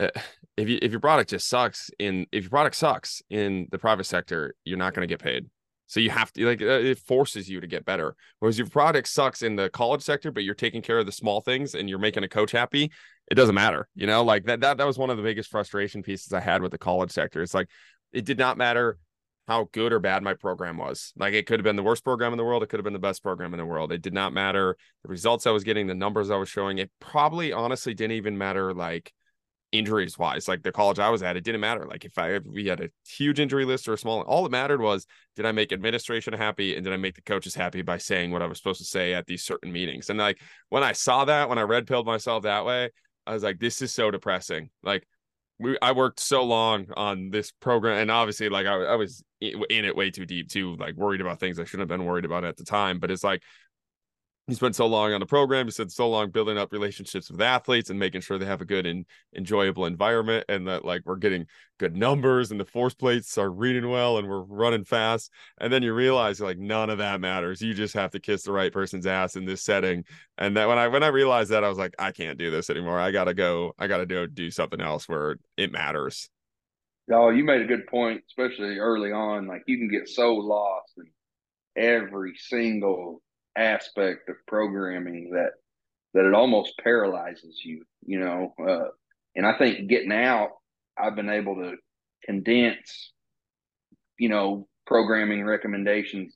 uh, if you if your product just sucks in if your product sucks in the private sector, you're not going to get paid. So you have to like it forces you to get better. Whereas your product sucks in the college sector, but you're taking care of the small things and you're making a coach happy, it doesn't matter. You know, like that that that was one of the biggest frustration pieces I had with the college sector. It's like it did not matter how good or bad my program was. Like it could have been the worst program in the world, it could have been the best program in the world. It did not matter the results I was getting, the numbers I was showing. It probably honestly didn't even matter like injuries wise. Like the college I was at, it didn't matter. Like if I if we had a huge injury list or a small, all that mattered was did I make administration happy and did I make the coaches happy by saying what I was supposed to say at these certain meetings. And like when I saw that, when I red pilled myself that way, I was like, this is so depressing. Like we, I worked so long on this program, and obviously, like I, I was in it way too deep, too, like worried about things I shouldn't have been worried about at the time. But it's like he spent so long on the program. He spent so long building up relationships with athletes and making sure they have a good and enjoyable environment, and that like we're getting good numbers and the force plates are reading well and we're running fast. And then you realize like none of that matters. You just have to kiss the right person's ass in this setting. And that when I when I realized that, I was like, I can't do this anymore. I gotta go. I gotta do do something else where it matters. Oh, you made a good point, especially early on. Like you can get so lost in every single aspect of programming that that it almost paralyzes you, you know. Uh, and I think getting out, I've been able to condense, you know, programming recommendations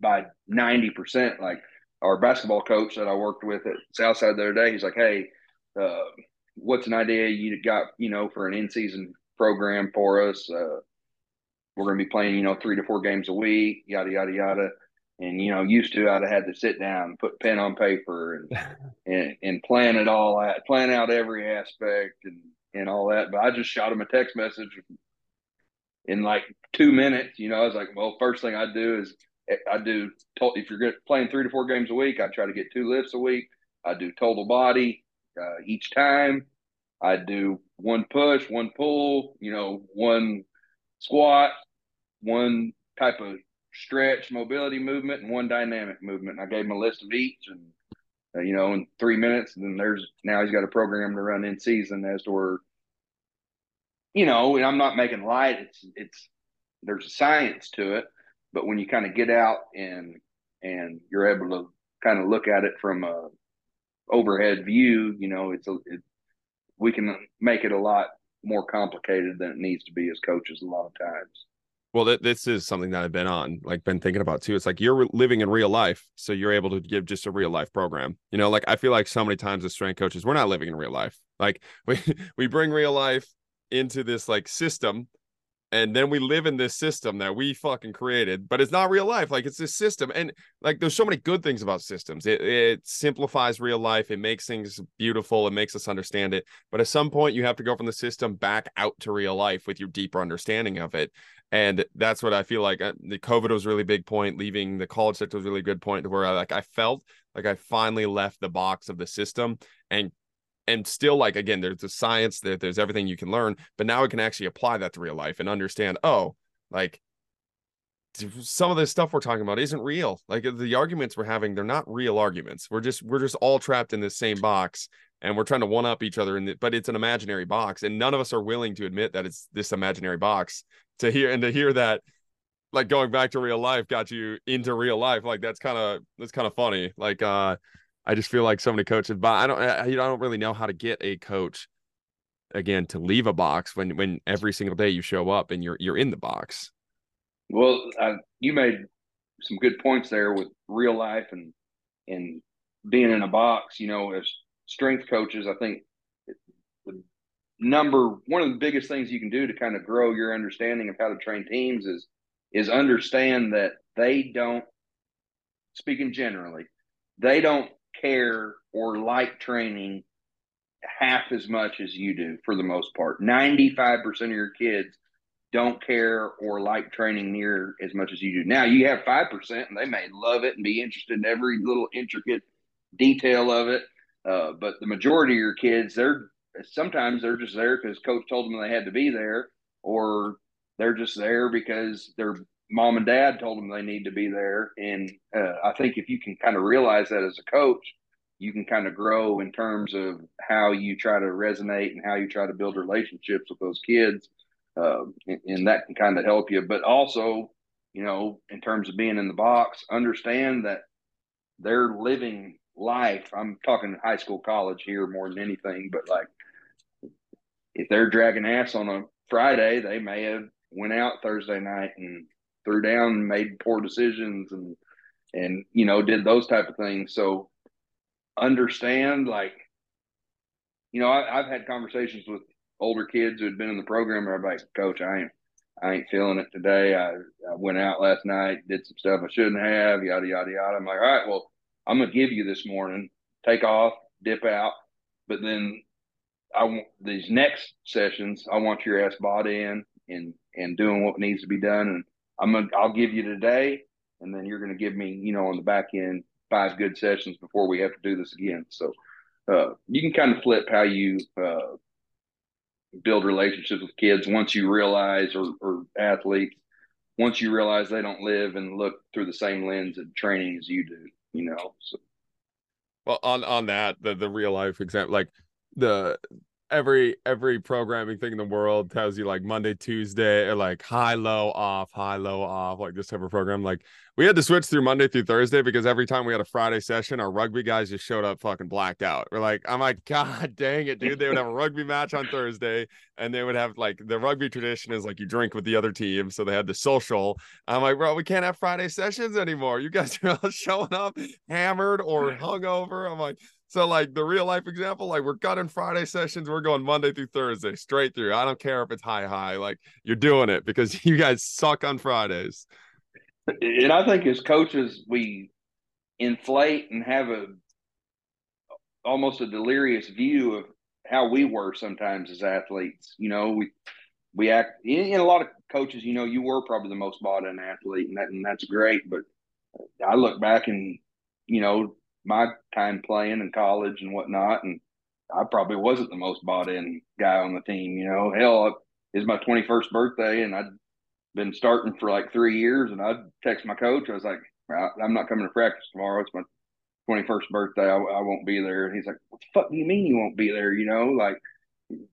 by 90%. Like our basketball coach that I worked with at Southside the other day, he's like, Hey, uh, what's an idea you got, you know, for an in season program for us? Uh, we're going to be playing, you know, three to four games a week, yada, yada, yada and you know used to I'd have had to sit down and put pen on paper and and, and plan it all out plan out every aspect and and all that. But I just shot him a text message in like two minutes you know. I was like well first thing I do is I do if you're playing three to four games a week I try to get two lifts a week. I do total body uh, each time. I do one push one pull you know one squat one type of stretch, mobility movement, and one dynamic movement. And I gave him a list of each, and uh, you know, in three minutes, and then there's now he's got a program to run in season as to where, you know, and I'm not making light. It's it's there's a science to it, but when you kind of get out and and you're able to kind of look at it from a overhead view, you know, it's a it, we can make it a lot more complicated than it needs to be as coaches a lot of times. Well, th- this is something that I've been on, like been thinking about too. It's like you're living in real life, so you're able to give just a real life program. You know, like I feel like so many times as strength coaches, we're not living in real life. Like we we bring real life into this like system and then we live in this system that we fucking created but it's not real life like it's this system and like there's so many good things about systems it, it simplifies real life it makes things beautiful it makes us understand it but at some point you have to go from the system back out to real life with your deeper understanding of it and that's what i feel like uh, the covid was a really big point leaving the college sector was a really good point to where i like i felt like i finally left the box of the system and and still like again there's the science there there's everything you can learn but now we can actually apply that to real life and understand oh like some of this stuff we're talking about isn't real. Like the arguments we're having they're not real arguments. We're just we're just all trapped in this same box and we're trying to one up each other in the, but it's an imaginary box and none of us are willing to admit that it's this imaginary box to hear and to hear that like going back to real life got you into real life. Like that's kind of that's kind of funny. Like uh I just feel like so many coaches, but I don't, I, I don't really know how to get a coach again to leave a box when when every single day you show up and you're you're in the box. Well, you made some good points there with real life and and being in a box. You know, as strength coaches, I think the number one of the biggest things you can do to kind of grow your understanding of how to train teams is is understand that they don't speaking generally they don't care or like training half as much as you do for the most part. 95% of your kids don't care or like training near as much as you do. Now you have 5% and they may love it and be interested in every little intricate detail of it. Uh, but the majority of your kids, they're sometimes they're just there because coach told them they had to be there, or they're just there because they're mom and dad told them they need to be there. And uh, I think if you can kind of realize that as a coach, you can kind of grow in terms of how you try to resonate and how you try to build relationships with those kids. Uh, and, and, that can kind of help you. But also, you know, in terms of being in the box, understand that they're living life. I'm talking high school, college here more than anything, but like if they're dragging ass on a Friday, they may have went out Thursday night and threw down, made poor decisions, and and you know did those type of things. So understand, like, you know, I, have had conversations with older kids who had been in the program. I'm like, Coach, I ain't, I ain't feeling it today. I, I went out last night, did some stuff I shouldn't have, yada yada yada. I'm like, all right, well, I'm gonna give you this morning. Take off, dip out, but then I want these next sessions. I want your ass bought in and and doing what needs to be done. And I'm gonna I'll give you today, and then you're gonna give me, you know, on the back end five good sessions before we have to do this again. So uh, you can kind of flip how you uh, build relationships with kids once you realize, or, or athletes, once you realize they don't live and look through the same lens of training as you do. You know, so. Well, on on that, the the real life example, like the every every programming thing in the world tells you like Monday, Tuesday, or like high, low, off, high, low, off, like this type of program. Like we had to switch through Monday through Thursday because every time we had a Friday session, our rugby guys just showed up fucking blacked out. We're like, I'm like, God dang it, dude. They would have a rugby match on Thursday, and they would have like the rugby tradition is like you drink with the other team, so they had the social. I'm like, bro, we can't have Friday sessions anymore. You guys are all showing up hammered or hungover. I'm like, so like the real life example, like we're cutting Friday sessions, we're going Monday through Thursday straight through. I don't care if it's high high, like you're doing it because you guys suck on Fridays. And I think as coaches, we inflate and have a almost a delirious view of how we were sometimes as athletes. You know, we we act in, a lot of coaches. You know, you were probably the most bought in athlete, and that and that's great. But I look back and you know my time playing in college and whatnot, and I probably wasn't the most bought in guy on the team. You know, hell, it's my 21st birthday, and I'd been starting for like three years, and I'd text my coach. I was like, I'm not coming to practice tomorrow. It's my 21st birthday. I, I won't be there. And he's like, What the fuck do you mean you won't be there? You know, like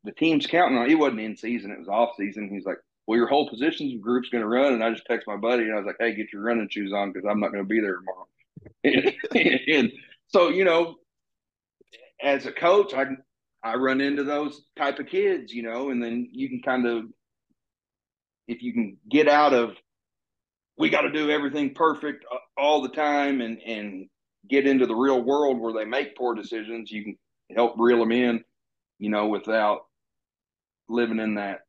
the team's counting on it. wasn't in season, it was off season. He's like, Well, your whole positions group's going to run. And I just text my buddy and I was like, Hey, get your running shoes on because I'm not going to be there tomorrow. and, so, you know, as a coach, I I run into those type of kids, you know, and then you can kind of if you can get out of we got to do everything perfect uh, all the time and and get into the real world where they make poor decisions you can help reel them in you know without living in that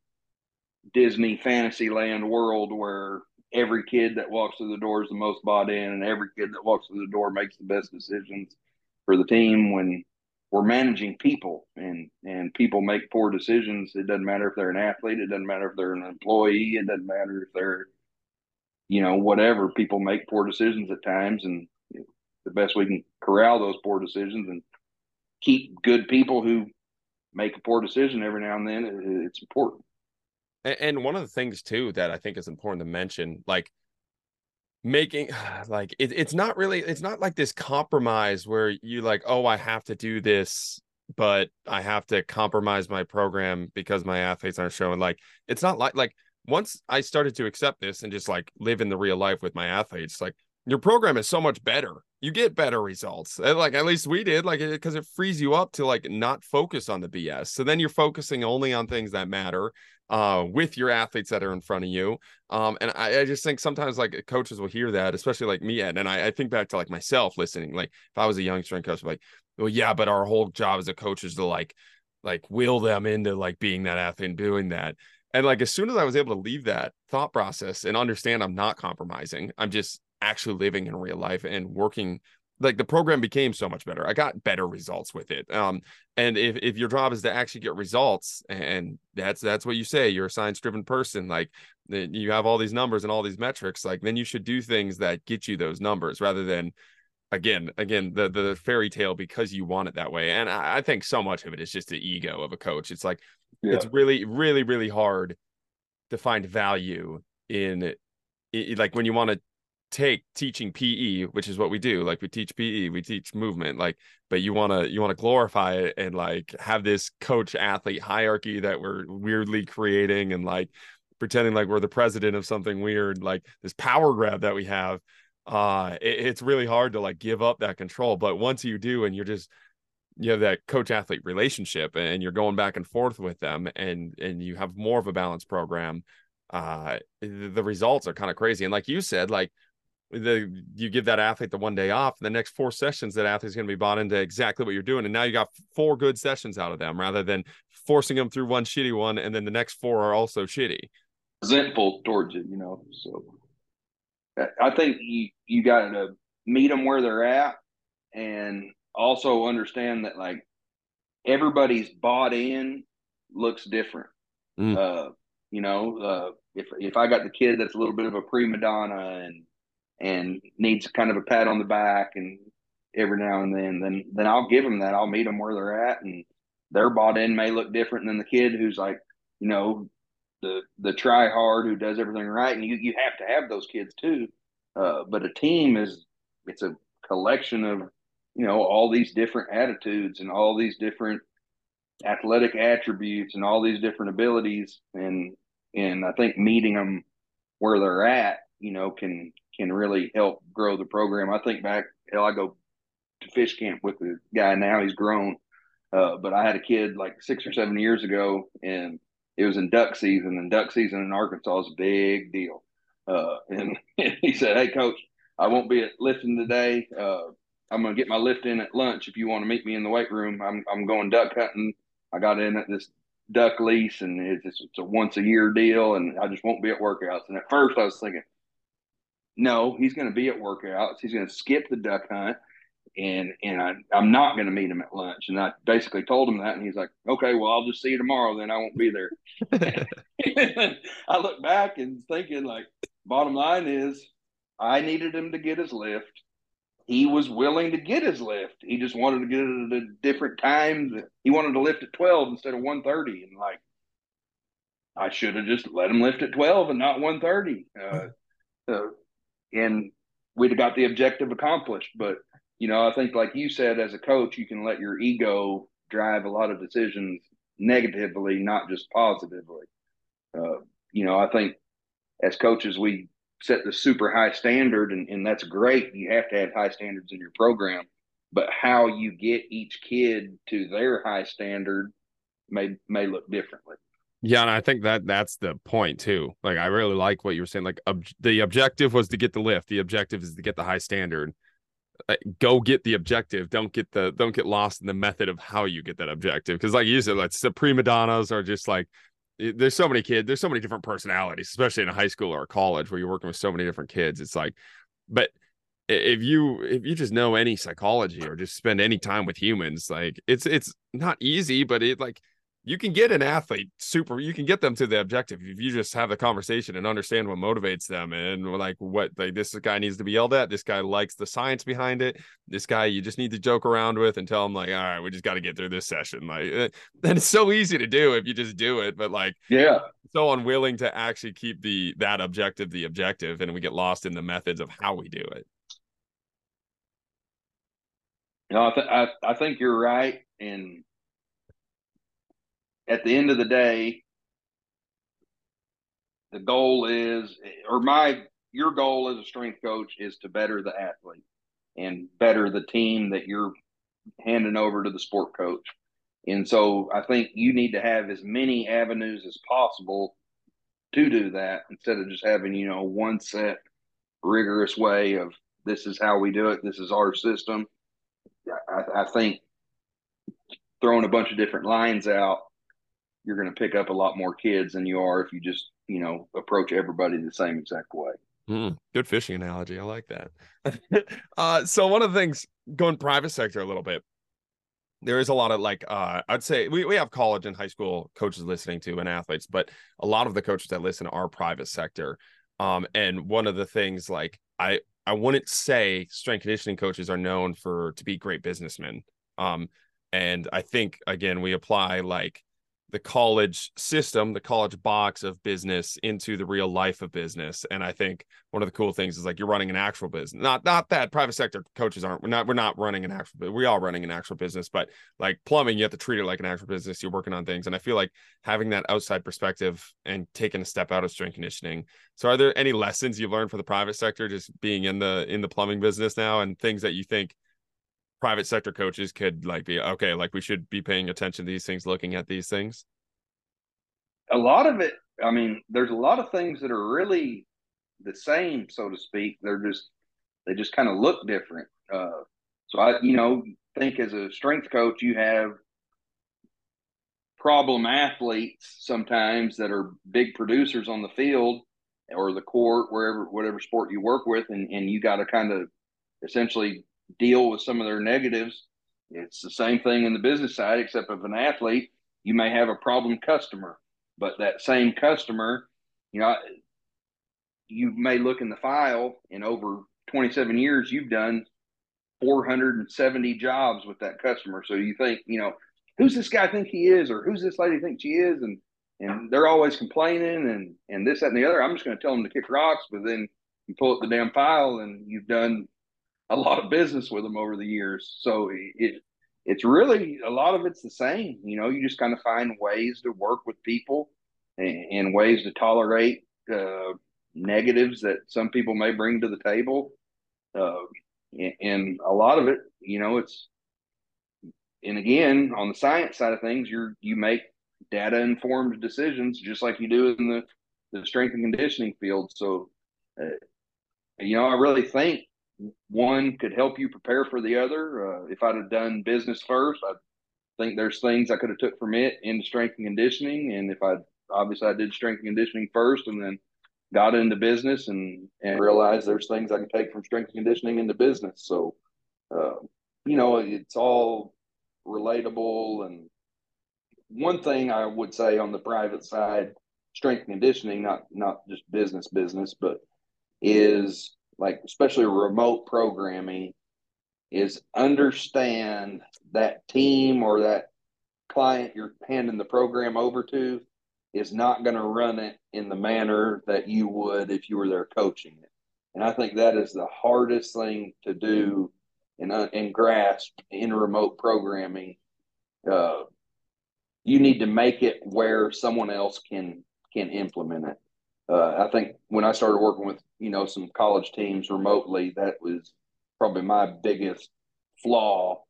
disney fantasy land world where every kid that walks through the door is the most bought in and every kid that walks through the door makes the best decisions for the team when we're managing people. And and people make poor decisions. It doesn't matter if they're an athlete. It doesn't matter if they're an employee. It doesn't matter if they're you know whatever. People make poor decisions at times and the best we can corral those poor decisions and keep good people who make a poor decision every now and then it's important and one of the things too that i think is important to mention like making like it, it's not really it's not like this compromise where you like oh i have to do this but i have to compromise my program because my athletes aren't showing. Like it's not like like once i started to accept this and just like live in the real life with my athletes like your program is so much better. You get better results. Like at least we did like because it frees you up to like not focus on the bs so then you're focusing only on things that matter uh, with your athletes that are in front of you. Um, and I, I, just think sometimes like coaches will hear that, especially like me, Ed, and I, I, think back to like myself listening. Like if I was a young strength coach, I'm like, well, yeah, but our whole job as a coach is to like, like will them into like being that athlete and doing that. And like as soon as I was able to leave that thought process and understand I'm not compromising, I'm just actually living in real life and working like the program became so much better. I got better results with it. Um, and if, if your job is to actually get results, and that's that's what you say, you're a science driven person, like you have all these numbers and all these metrics, like then you should do things that get you those numbers rather than again again the the fairy tale because you want it that way. And I, I think so much of it is just the ego of a coach. It's like yeah. it's really really really hard to find value in, in like when you want to take teaching PE, which is what we do. Like we teach PE, we teach movement, like, but you want to, you want to glorify it and like have this coach athlete hierarchy that we're weirdly creating and like pretending like we're the president of something weird, like this power grab that we have. Uh, it, it's really hard to like give up that control. But once you do, and you're just, you have that coach athlete relationship and you're going back and forth with them and, and you have more of a balanced program. Uh, the results are kind of crazy. And like you said, like the you give that athlete the one day off the next four sessions that athlete's going to be bought into exactly what you're doing and now you got four good sessions out of them rather than forcing them through one shitty one and then the next four are also shitty. Resentful towards it you know so. I think you you got to meet them where they're at and also understand that like everybody's bought in looks different. Mm. uh you know uh if if i got the kid that's a little bit of a prima donna and and needs kind of a pat on the back and every now and then, then then I'll give them that. I'll meet them where they're at, and their bought in may look different than the kid who's like, you know, the the try hard who does everything right, and you you have to have those kids too. Uh, but a team is it's a collection of you know all these different attitudes and all these different athletic attributes and all these different abilities and and I think meeting them where they're at, you know, can can really help grow the program. I think back, hell, I go to fish camp with the guy now. He's grown, uh, but I had a kid like six or seven years ago, and it was in duck season, and duck season in Arkansas is a big deal. Uh, and, he said, "Hey, coach, I won't be at lifting today. Uh, I'm going to get my lift in at lunch. If you want to meet me in the weight room, I'm I'm going duck hunting. I got in at this duck lease, and it's, it's a once a year deal, and I just won't be at workouts. And at first, I was thinking, no, he's going to be at workouts. He's going to skip the duck hunt, and and I, I'm not going to meet him at lunch. And I basically told him that, and he's like, okay, well, I'll just see you tomorrow. Then I won't be there. I look back and thinking, like, bottom line is, I needed him to get his lift. He was willing to get his lift. He just wanted to get it at a different time. He wanted to lift at twelve instead of one thirty, and like I should have just let him lift at 12 and not 130. Uh, uh, and we'd have got the objective accomplished. But, you know, I think, like you said, as a coach, you can let your ego drive a lot of decisions negatively, not just positively. Uh, you know, I think as coaches, we set the super high standard, and, and that's great. You have to have high standards in your program, but how you get each kid to their high standard may may look differently. Yeah, and I think that that's the point too. Like, I really like what you were saying. Like, ob- the objective was to get the lift. The objective is to get the high standard. Uh, go get the objective. Don't get the don't get lost in the method of how you get that objective. Because, like you said, like the prima donnas are just like there's so many kids. There's so many different personalities, especially in a high school or a college where you're working with so many different kids. It's like, but if you if you just know any psychology or just spend any time with humans, like it's it's not easy, but it like you can get an athlete super you can get them to the objective if you just have the conversation and understand what motivates them and like what like this guy needs to be yelled at this guy likes the science behind it this guy you just need to joke around with and tell him like all right we just got to get through this session like eh, it's so easy to do if you just do it but like yeah. so unwilling to actually keep the that objective the objective and we get lost in the methods of how we do it. No i, th- I, I think you're right and at the end of the day, the goal is, or my, your goal as a strength coach is to better the athlete and better the team that you're handing over to the sport coach. And so I think you need to have as many avenues as possible to do that instead of just having, you know, one set rigorous way of this is how we do it, this is our system. I, I think throwing a bunch of different lines out you're going to pick up a lot more kids than you are if you just you know approach everybody the same exact way. Mm, good fishing analogy. I like that. uh, so one of the things going private sector a little bit, there is a lot of like uh, I'd say we, we have college and high school coaches listening to and athletes, but a lot of the coaches that listen are private sector. Um, and one of the things like I I wouldn't say strength conditioning coaches are known for to be great businessmen. Um, and I think again we apply like the college system, the college box of business into the real life of business. And I think one of the cool things is like you're running an actual business. Not not that private sector coaches aren't. We're not we're not running an actual. We are running an actual business, but like plumbing, you have to treat it like an actual business. You're working on things, and I feel like having that outside perspective and taking a step out of strength conditioning. So, are there any lessons you've learned for the private sector, just being in the in the plumbing business now, and things that you think? Private sector coaches could like be okay like we should be paying attention to these things looking at these things. A lot of it i mean there's a lot of things that are really the same so to speak. They're just they just kind of look different uh, so i you know think as a strength coach you have problem athletes sometimes that are big producers on the field or the court wherever whatever sport you work with and, and you got to kind of essentially deal with some of their negatives. It's the same thing in the business side, except of an athlete, you may have a problem customer, but that same customer, you know, you may look in the file and over 27 years, you've done 470 jobs with that customer. So you think, you know, who's this guy think he is, or who's this lady think she is, and and they're always complaining and and this that and the other. I'm just going to tell them to kick rocks, but then you pull up the damn file and you've done a lot of business with them over the years. So it it's really a lot of it's the same. You know, you just kind of find ways to work with people and, and ways to tolerate uh, negatives that some people may bring to the table. Uh, and, and a lot of it, you know, it's and again on the science side of things, you're you make data informed decisions just like you do in the the strength and conditioning field. So, uh, you know, I really think one could help you prepare for the other. Uh, if I'd have done business first, I think there's things I could have took from it into strength and conditioning. And if I obviously I did strength and conditioning first, and then got into business and and realized there's things I can take from strength and conditioning into business. So, uh, you know, it's all relatable. And one thing I would say on the private side, strength and conditioning, not not just business business, but is like especially remote programming, is understand that team or that client you're handing the program over to is not going to run it in the manner that you would if you were there coaching it. And I think that is the hardest thing to do and, uh, and grasp in remote programming. Uh, you need to make it where someone else can can implement it. Uh, I think when I started working with you know some college teams remotely, that was probably my biggest flaw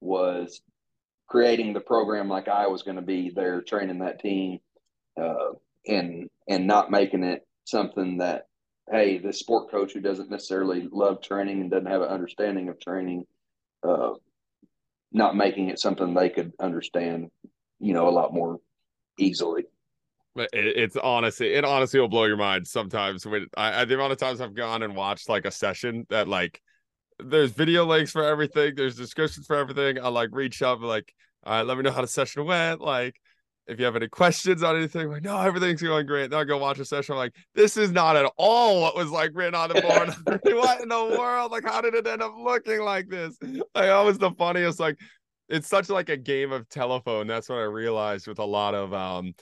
was creating the program like I was going to be there training that team, uh, and and not making it something that hey, this sport coach who doesn't necessarily love training and doesn't have an understanding of training, uh, not making it something they could understand, you know, a lot more easily. But it's honestly, it honestly will blow your mind sometimes. When I, the amount of times I've gone and watched like a session that like there's video links for everything, there's descriptions for everything. I like reach up like, all right, let me know how the session went. Like, if you have any questions on anything, like, no, everything's going great. Then I go watch a session. I'm like, this is not at all what was like written on the board. what in the world? Like, how did it end up looking like this? Like, that was the funniest. Like, it's such like a game of telephone. That's what I realized with a lot of um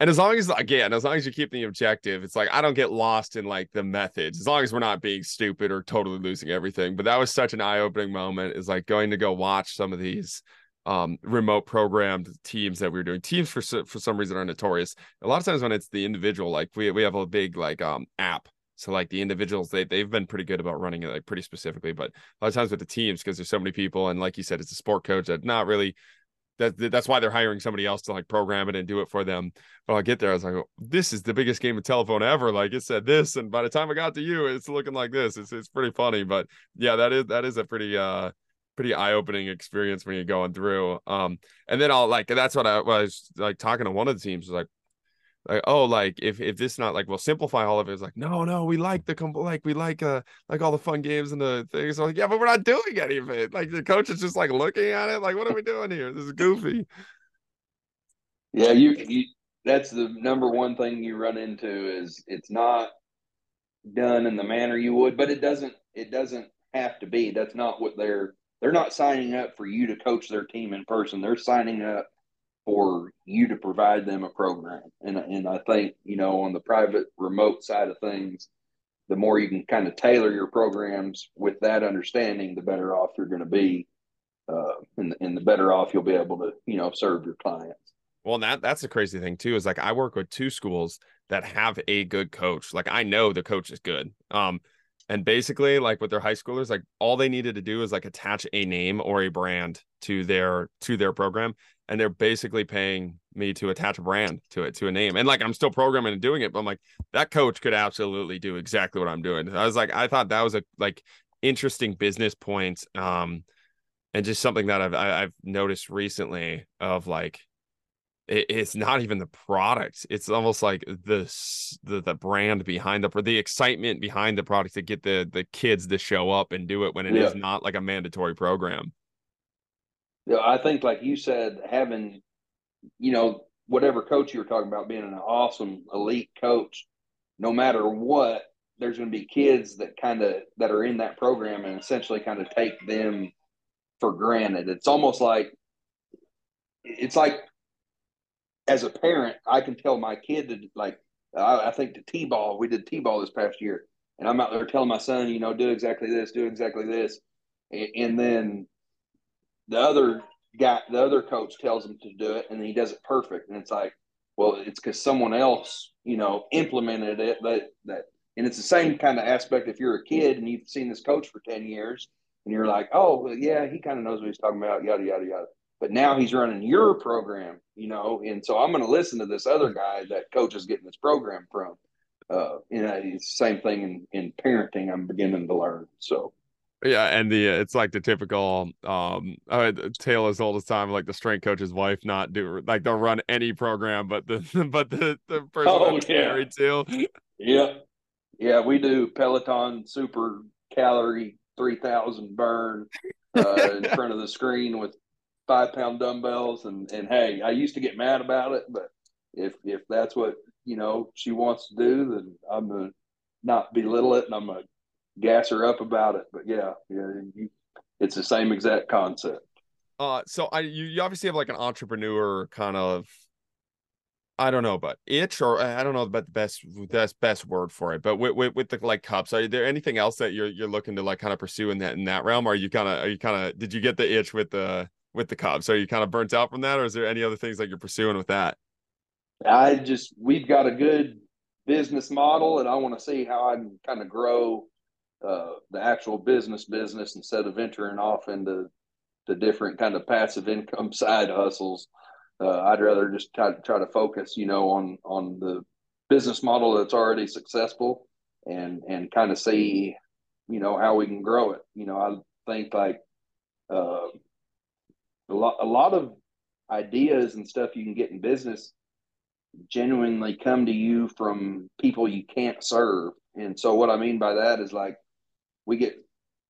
and as long as again, as long as you keep the objective, it's like I don't get lost in like the methods. As long as we're not being stupid or totally losing everything. But that was such an eye-opening moment. Is like going to go watch some of these um remote programmed teams that we were doing teams for for some reason are notorious a lot of times when it's the individual like we, we have a big like um app so like the individuals they, they've been pretty good about running it like pretty specifically but a lot of times with the teams because there's so many people and like you said it's a sport coach that not really that that's why they're hiring somebody else to like program it and do it for them. But I'll get there. I was like, oh, this is the biggest game of telephone ever. Like it said this, and by the time I got to you, it's looking like this. It's it's pretty funny. But yeah, that is that is a pretty uh pretty eye-opening experience when you're going through. Um, and then I'll like that's what I, was like talking to one of the teams was like, like oh like if if this not like we'll simplify all of it it's like no no we like the com- like we like uh like all the fun games and the things. So like yeah but we're not doing any of it. Like the coach is just like looking at it like what are we doing here? This is goofy. Yeah you, you that's the number one thing you run into is it's not done in the manner you would but it doesn't it doesn't have to be. That's not what they're they're not signing up for you to coach their team in person. They're signing up for you to provide them a program. And and I think you know on the private remote side of things, the more you can kind of tailor your programs with that understanding, the better off you're going to be, uh, and and the better off you'll be able to you know serve your clients. Well, that that's the crazy thing too is like I work with two schools that have a good coach. Like I know the coach is good. Um, and basically, like with their high schoolers, like all they needed to do is like attach a name or a brand to their to their program, and they're basically paying me to attach a brand to it to a name. And like I'm still programming and doing it, but I'm like that coach could absolutely do exactly what I'm doing. I was like, I thought that was a like interesting business point, um, and just something that I've I've noticed recently of like it's not even the product. It's almost like the the, the brand behind the the excitement behind the product to get the the kids to show up and do it when it yeah. is not like a mandatory program. Yeah i think like you said having you know whatever coach you were talking about being an awesome elite coach no matter what there's going to be kids that kind of that are in that program and essentially kind of take them for granted. It's almost like it's like as a parent, I can tell my kid to like. I, I think the t-ball. We did t-ball this past year, and I'm out there telling my son, you know, do exactly this, do exactly this, and, and then the other guy, the other coach tells him to do it, and he does it perfect, and it's like, well, it's because someone else, you know, implemented it. That that, and it's the same kind of aspect. If you're a kid and you've seen this coach for ten years, and you're like, oh, yeah, he kind of knows what he's talking about, yada yada yada but now he's running your program, you know, and so I'm going to listen to this other guy that coach is getting this program from. Uh, you know, it's the same thing in, in parenting. I'm beginning to learn. So, yeah, and the it's like the typical um uh, tale as old as time, like the strength coach's wife not do like they'll run any program, but the but the the person oh, yeah. married to. Yeah, yeah, we do Peloton super calorie three thousand burn uh, in front of the screen with five pound dumbbells and and hey i used to get mad about it but if if that's what you know she wants to do then i'm gonna not belittle it and i'm gonna gas her up about it but yeah yeah you, it's the same exact concept uh so i you, you obviously have like an entrepreneur kind of I don't know, but itch or I don't know about the best best best word for it. But with, with, with the like cups, are there anything else that you're you're looking to like kind of pursue in that in that realm? Or are you kind of are you kind of did you get the itch with the with the Cubs? Are you kind of burnt out from that, or is there any other things that you're pursuing with that? I just we've got a good business model, and I want to see how I can kind of grow uh, the actual business business instead of venturing off into the different kind of passive income side hustles uh, I'd rather just try, try to focus, you know, on on the business model that's already successful and and kind of see, you know, how we can grow it. You know, I think like uh, a lot a lot of ideas and stuff you can get in business genuinely come to you from people you can't serve. And so what I mean by that is like we get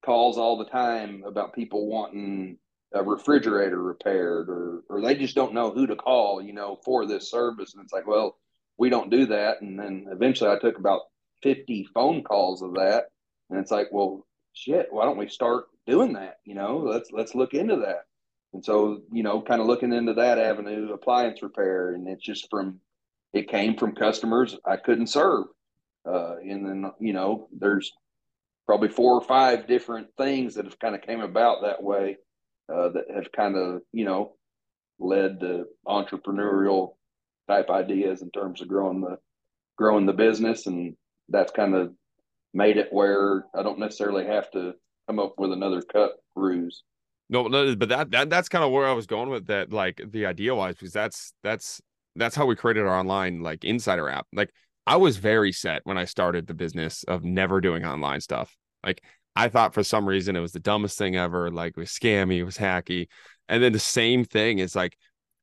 calls all the time about people wanting a refrigerator repaired or or they just don't know who to call you know for this service. And it's like well we don't do that. And then eventually i took about 50 phone calls of that. And it's like well shit why don't we start doing that? You know let's let's look into that and so you know kind of looking into that avenue appliance repair and it's just from it came from customers i couldn't serve uh, and then you know there's probably four or five different things that have kind of came about that way uh, that have kind of you know led to entrepreneurial type ideas in terms of growing the growing the business and that's kind of made it where I don't necessarily have to come up with another cut ruse. No, but that, that that's kind of where I was going with that, like the idea wise, because that's that's that's how we created our online like insider app. Like I was very set when I started the business of never doing online stuff. Like I thought for some reason it was the dumbest thing ever. Like it was scammy, it was hacky. And then the same thing is like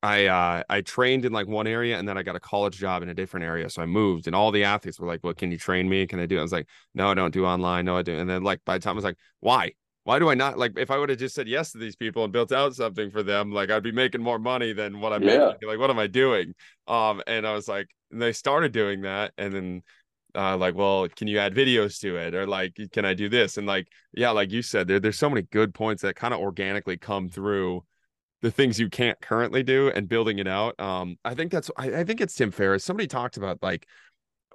I uh I trained in like one area and then I got a college job in a different area. So I moved and all the athletes were like, Well, can you train me? Can I do it? I was like, No, I don't do online. No, I do. And then like by the time I was like, why? Why do I not like if I would have just said yes to these people and built out something for them, like I'd be making more money than what I'm yeah. making. Like, what am I doing? Um, and I was like, they started doing that, and then uh, like, well, can you add videos to it? Or like, can I do this? And like, yeah, like you said, there, there's so many good points that kind of organically come through the things you can't currently do and building it out. Um, I think that's, I, I think it's Tim Ferriss. Somebody talked about like,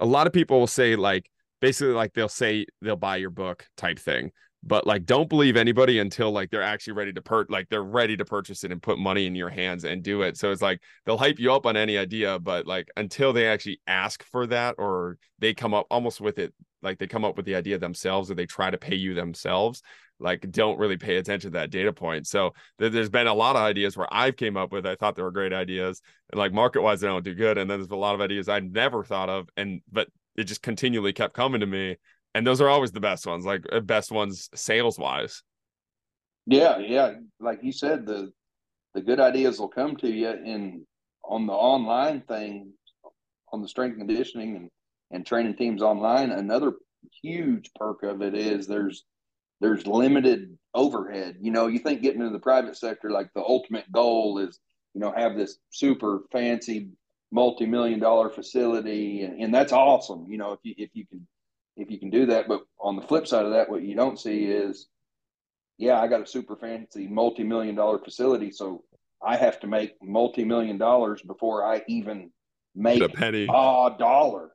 a lot of people will say like, basically like they'll say they'll buy your book type thing but like don't believe anybody until like they're actually ready to per like they're ready to purchase it and put money in your hands and do it. So it's like they'll hype you up on any idea but like until they actually ask for that or they come up almost with it like they come up with the idea themselves or they try to pay you themselves like don't really pay attention to that data point. So th- there's been a lot of ideas where i've came up with i thought they were great ideas and like market wise they don't do good and then there's a lot of ideas i never thought of and but it just continually kept coming to me and those are always the best ones, like uh, best ones sales wise. Yeah, yeah, like you said, the the good ideas will come to you in on the online thing, on the strength conditioning and and training teams online. Another huge perk of it is there's there's limited overhead. You know, you think getting into the private sector, like the ultimate goal is, you know, have this super fancy multi-million dollar facility and, and that's awesome you know if you if you can if you can do that. But on the flip side of that, what you don't see is, yeah, I got a super fancy multi million dollar facility. So I have to make multi million dollars before I even make a penny. a dollar.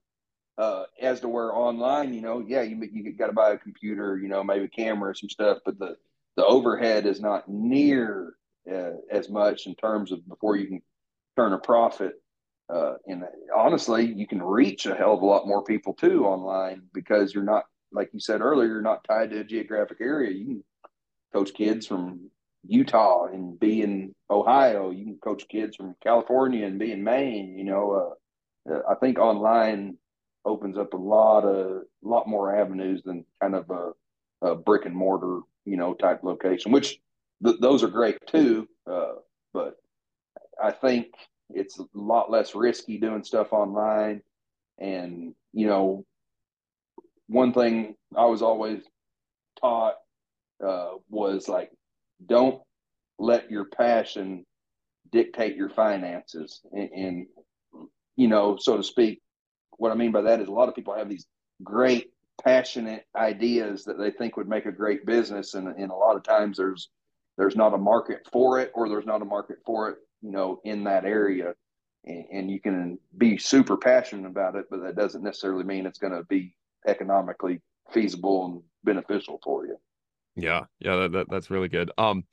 Uh, as to where online, you know, yeah, you you got to buy a computer, you know, maybe a camera, some stuff, but the the overhead is not near uh, as much in terms of before you can turn a profit uh, and honestly, you can reach a hell of a lot more people too online because you're not, like you said earlier, you're not tied to a geographic area. You can coach kids from Utah and be in Ohio. You can coach kids from California and be in Maine. You know, uh, uh I think online opens up a lot of lot more avenues than kind of a, a brick and mortar, you know, type location. Which th- those are great too, uh, but I think it's a lot less risky doing stuff online. And, you know, one thing I was always taught uh, was like, don't let your passion dictate your finances. And, and, you know, so to speak, what I mean by that is a lot of people have these great, passionate ideas that they think would make a great business. And, and a lot of times there's, there's not a market for it or there's not a market for it you know, in that area. And, and you can be super passionate about it, but that doesn't necessarily mean it's going to be economically feasible and beneficial for you. Yeah, yeah, that, that, that's really good. Um,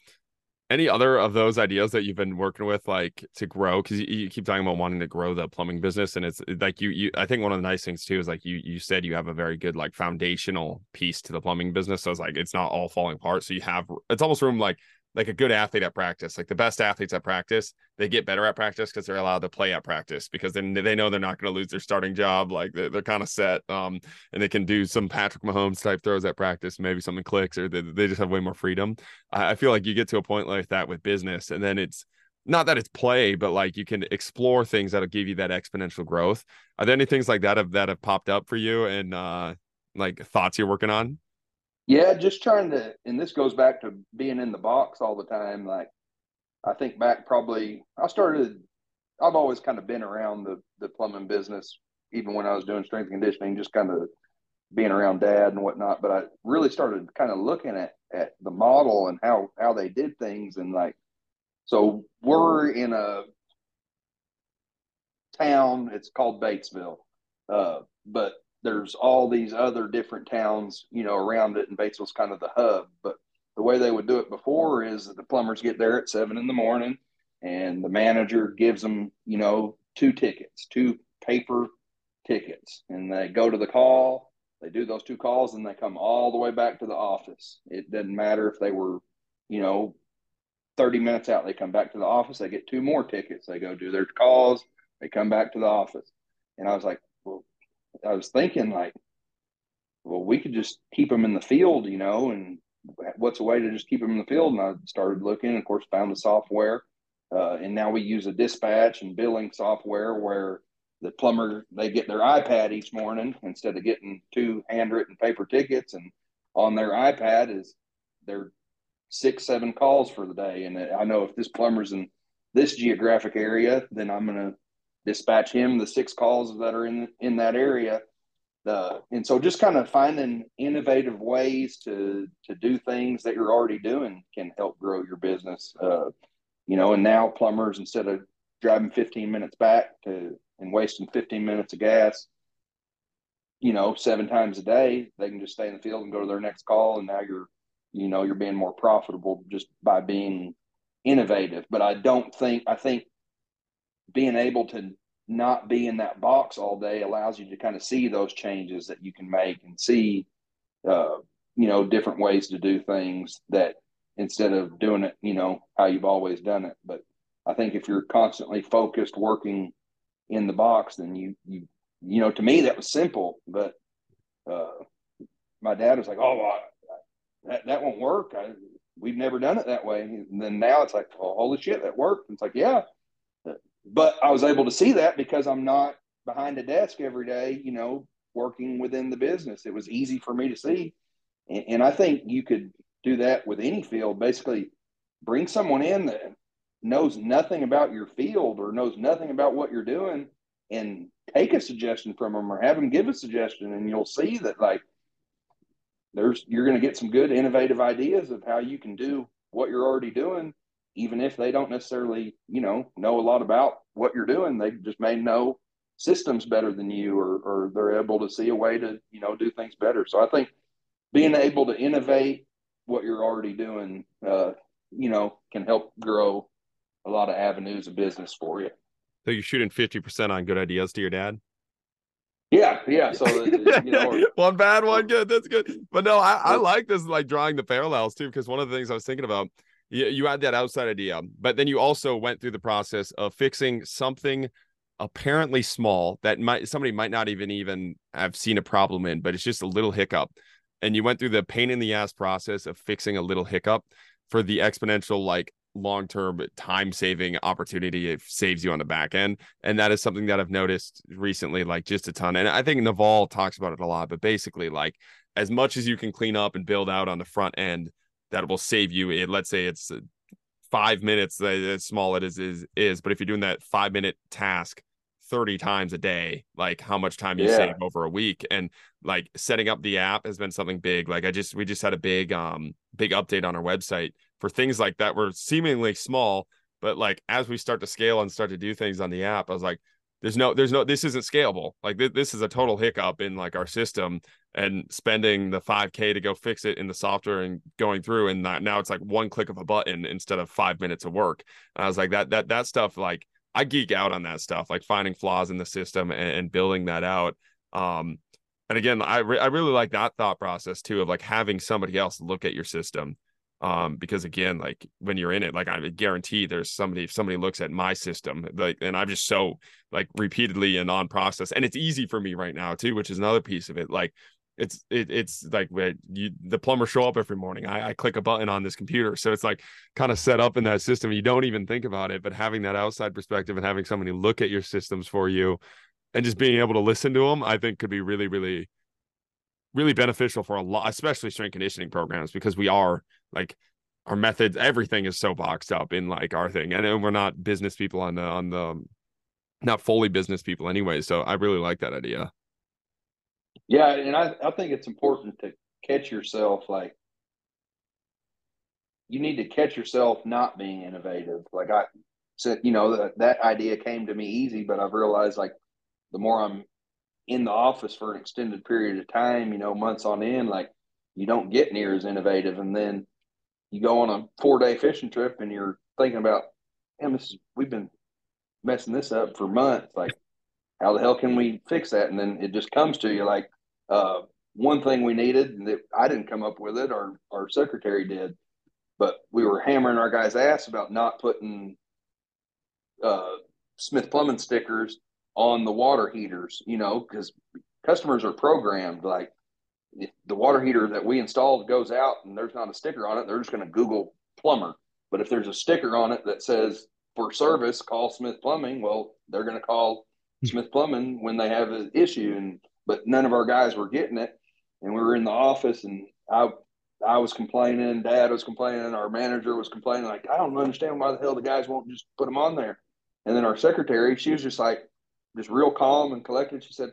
any other of those ideas that you've been working with, like to grow? Because you, you, keep talking about wanting to grow the plumbing business, and it's like you, you. I think one of the nice things too is like you, you said you have a very good like foundational piece to the plumbing business. So it's like it's not all falling apart. So you have it's almost room like like a good athlete at practice. Like the best athletes at practice, they get better at practice because they're allowed to play at practice because then they know they're not going to lose their starting job. Like they're, they're kind of set, um, and they can do some Patrick Mahomes type throws at practice. Maybe something clicks, or they, they just have way more freedom. I, I feel like you get to a point like that with business, and then it's not that it's play, but like you can explore things that'll give you that exponential growth. Are there any things like that have that have popped up for you and uh, like thoughts you're working on? Yeah, just trying to, and this goes back to being in the box all the time. Like, I think back probably, I started, I've always kind of been around the, the plumbing business, even when I was doing strength conditioning, just kind of being around dad and whatnot. But I really started kind of looking at, at the model and how, how they did things. And like, so we're in a town, it's called Batesville. Uh, but there's all these other different towns, you know, around it, and Batesville's kind of the hub. But the way they would do it before is that the plumbers get there at seven in the morning, and the manager gives them, you know, two tickets, two paper tickets, and they go to the call. They do those two calls, and they come all the way back to the office. It doesn't matter if they were, you know, 30 minutes out. They come back to the office. They get two more tickets. They go do their calls. They come back to the office. And I was like, I was thinking like, well, we could just keep them in the field, you know, and what's a way to just keep them in the field? And I started looking, of course, found the software. Uh, and now we use a dispatch and billing software where the plumber they get their iPad each morning instead of getting two handwritten paper tickets, and on their iPad is their six seven calls for the day. And I know if this plumber's in this geographic area, then I'm going to dispatch him the six calls that are in in that area. Uh, and so just kind of finding innovative ways to to do things that you're already doing can help grow your business. Uh, you know, and now plumbers instead of driving 15 minutes back to and wasting 15 minutes of gas, you know, seven times a day, they can just stay in the field and go to their next call. And now you're, you know, you're being more profitable just by being innovative. But I don't think I think being able to not be in that box all day allows you to kind of see those changes that you can make and see uh, you know different ways to do things that instead of doing it you know how you've always done it. But i think if you're constantly focused working in the box then you you you know to me that was simple but uh, my dad was like oh well, that, that won't work. I, we've never done it that way. And then now it's like oh, holy shit that worked. And it's like yeah but I was able to see that because I'm not behind a desk every day, you know, working within the business. It was easy for me to see. And, and I think you could do that with any field. Basically, bring someone in that knows nothing about your field or knows nothing about what you're doing and take a suggestion from them or have them give a suggestion and you'll see that like there's you're going to get some good innovative ideas of how you can do what you're already doing even if they don't necessarily, you know, know a lot about what you're doing, they just may know systems better than you or, or they're able to see a way to, you know, do things better. So I think being able to innovate what you're already doing, uh, you know, can help grow a lot of avenues of business for you. So you're shooting 50% on good ideas to your dad? Yeah, yeah. So you know, one bad, one good. That's good. But no, I, I like this, like drawing the parallels too, because one of the things I was thinking about you, you had that outside idea, but then you also went through the process of fixing something apparently small that might somebody might not even even have seen a problem in, but it's just a little hiccup. And you went through the pain in the ass process of fixing a little hiccup for the exponential like long-term time saving opportunity it saves you on the back end and that is something that i've noticed recently like just a ton and i think Naval talks about it a lot but basically like as much as you can clean up and build out on the front end that will save you. It, let's say it's uh, five minutes, as small it is, is, is, but if you're doing that five minute task 30 times a day, like how much time you yeah. save over a week. And like setting up the app has been something big. Like I just, we just had a big, um, big update on our website for things like that were seemingly small, but like as we start to scale and start to do things on the app, I was like, there's no there's no this isn't scalable. Like th- this is a total hiccup in like our system and spending the 5k to go fix it in the software and going through and that, now it's like one click of a button instead of five minutes of work. And i was like that that that stuff like i geek out on that stuff like finding flaws in the system and, and building that out. Um and again i re- i really like that thought process too of like having somebody else look at your system um because again like when you're in it like i guarantee there's somebody if somebody looks at my system like and i'm just so like repeatedly and on process and it's easy for me right now too which is another piece of it like it's it, it's like you the plumber show up every morning I, I click a button on this computer so it's like kind of set up in that system you don't even think about it but having that outside perspective and having somebody look at your systems for you and just being able to listen to them i think could be really really really beneficial for a lot especially strength conditioning programs because we are like our methods everything is so boxed up in like our thing and and we're not business people on the on the not fully business people anyway so i really like that idea. Yeah and i i think it's important to catch yourself like you need to catch yourself not being innovative. Like i said you know that that idea came to me easy but i've realized like the more i'm in the office for an extended period of time you know months on end like you don't get near as innovative and then you go on a four day fishing trip and you're thinking about, damn, this is, we've been messing this up for months. Like, how the hell can we fix that? And then it just comes to you like, uh, one thing we needed that I didn't come up with it, our our secretary did, but we were hammering our guys' ass about not putting uh, Smith Plumbing stickers on the water heaters, you know, because customers are programmed like if the water heater that we installed goes out and there's not a sticker on it, they're just going to Google plumber. But if there's a sticker on it that says for service, call Smith Plumbing, well, they're going to call hmm. Smith Plumbing when they have an issue. And but none of our guys were getting it, and we were in the office, and I I was complaining, Dad was complaining, our manager was complaining, like I don't understand why the hell the guys won't just put them on there. And then our secretary, she was just like, just real calm and collected. She said,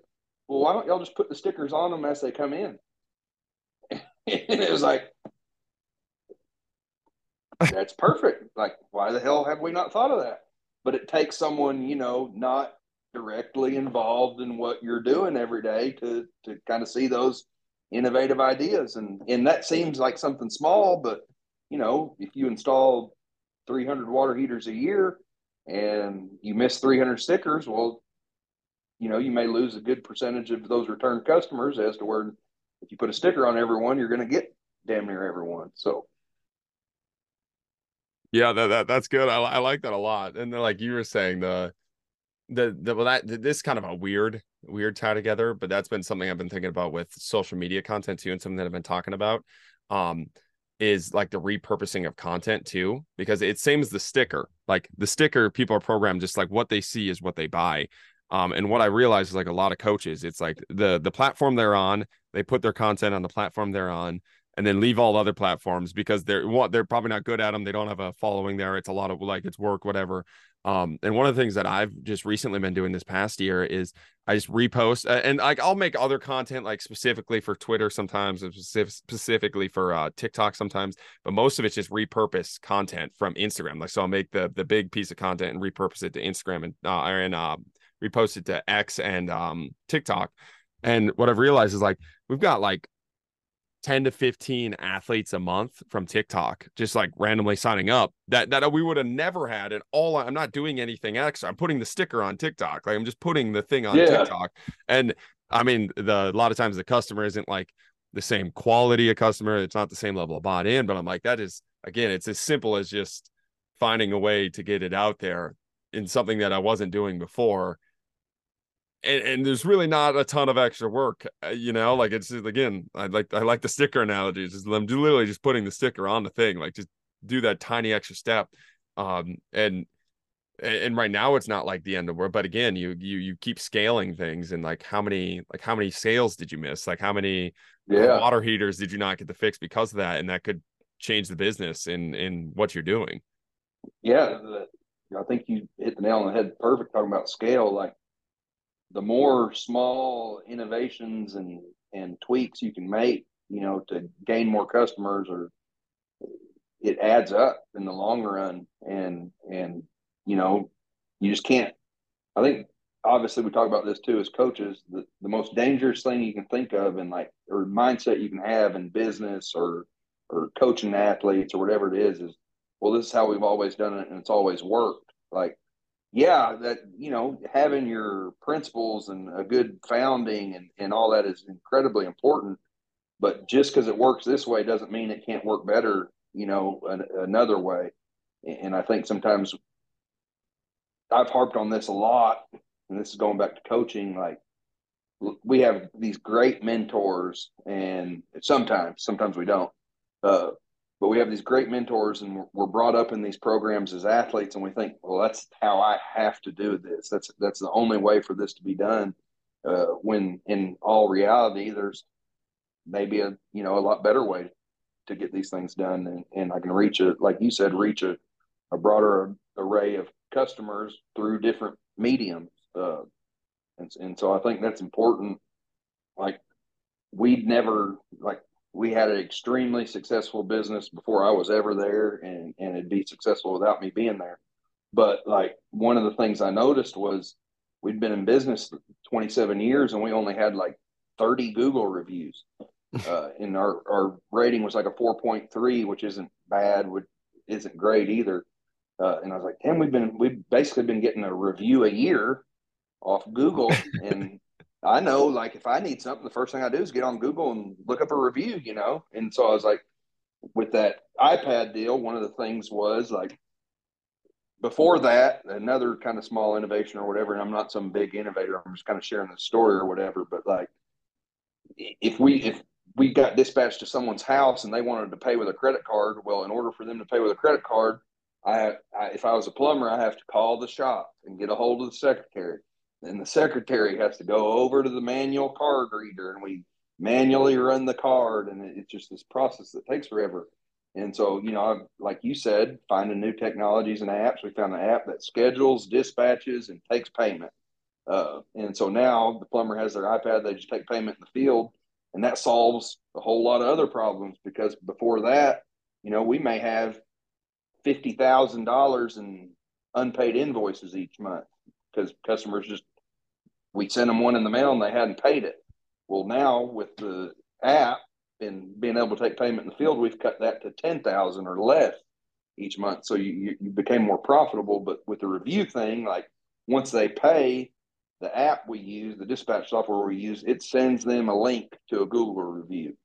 "Well, why don't y'all just put the stickers on them as they come in?" And it was like, that's perfect. Like, why the hell have we not thought of that? But it takes someone, you know, not directly involved in what you're doing every day to to kind of see those innovative ideas. And and that seems like something small, but you know, if you install 300 water heaters a year and you miss 300 stickers, well, you know, you may lose a good percentage of those return customers as to where if you put a sticker on everyone, you're going to get damn near everyone. So, yeah, that, that that's good. I, I like that a lot. And then, like you were saying, the the the well, that this kind of a weird weird tie together, but that's been something I've been thinking about with social media content too, and something that I've been talking about. Um, is like the repurposing of content too, because it same as the sticker. Like the sticker, people are programmed just like what they see is what they buy. Um, and what I realize is like a lot of coaches, it's like the the platform they're on, they put their content on the platform they're on, and then leave all other platforms because they're what they're probably not good at them. They don't have a following there. It's a lot of like it's work, whatever. Um, and one of the things that I've just recently been doing this past year is I just repost and like I'll make other content like specifically for Twitter sometimes, specifically for uh, TikTok sometimes, but most of it's just repurpose content from Instagram. Like so, I'll make the the big piece of content and repurpose it to Instagram and uh, and uh, reposted to X and um, TikTok. And what I've realized is like we've got like 10 to 15 athletes a month from TikTok just like randomly signing up that that we would have never had and all I'm not doing anything extra. I'm putting the sticker on TikTok. Like I'm just putting the thing on yeah. TikTok. And I mean the a lot of times the customer isn't like the same quality of customer. It's not the same level of bought in, but I'm like that is again it's as simple as just finding a way to get it out there in something that I wasn't doing before and, and, there's really not a ton of extra work, uh, you know. Like it's again, I like I like the sticker analogies. Is I'm literally just putting the sticker on the thing, like just do that tiny extra step. Um, and and right now it's not like the end of the world, but again, you you you keep scaling things, and like how many like how many sales did you miss? Like how many uh, yeah. water heaters did you not get to fix because of that? And that could change the business in in what you're doing. Yeah, I think you hit the nail on the head. Perfect talking about scale, like the more small innovations and and tweaks you can make, you know, to gain more customers or it adds up in the long run and and you know you just can't i think obviously we talk about this too as coaches. The, the most dangerous thing you can think of and like or mindset you can have in business or or coaching athletes or whatever it is is well this is how we've always done it and it's always worked. Like yeah, that you know, having your principles and a good founding and, and all that is incredibly important. But just because it works this way doesn't mean it can't work better, you know, an, another way. And I think sometimes I've harped on this a lot, and this is going back to coaching. Like we have these great mentors, and sometimes, sometimes we don't. Uh, but we have these great mentors and we're brought up in these programs as athletes and we think well that's how i have to do this. That's that's the only way for this to be done uh, when in all reality there's maybe a you know a lot better way to get these things done. And, and i can reach a like you said reach a, a broader array of customers through different mediums uh, and, and so i think that's important. Like we'd never like we had an extremely successful business before I was ever there, and and it'd be successful without me being there. But like one of the things I noticed was we'd been in business 27 years, and we only had like 30 Google reviews, uh, and our our rating was like a 4.3, which isn't bad, which isn't great either. Uh, and I was like, damn, we've been we've basically been getting a review a year off Google, and I know like if I need something, the first thing I do is get on Google and look up a review, you know? And so I was like, with that iPad deal, one of the things was like before that, another kind of small innovation or whatever, and I'm not some big innovator, I'm just kind of sharing the story or whatever, but like if we if we got dispatched to someone's house and they wanted to pay with a credit card, well, in order for them to pay with a credit card, I, I if I was a plumber, I have to call the shop and get a hold of the secretary and the secretary has to go over to the manual card reader and we manually run the card and it's just this process that takes forever. And so you know like you said finding new technologies and apps. We found an app that schedules dispatches and takes payment. Uh, and so now the plumber has their ipad they just take payment in the field and that solves a whole lot of other problems because before that you know we may have $50000 in unpaid invoices each month because customers just we sent them one in the mail and they hadn't paid it. Well, now with the app and being able to take payment in the field, we've cut that to ten thousand or less each month. So you you became more profitable. But with the review thing, like once they pay, the app we use, the dispatch software we use, it sends them a link to a Google review.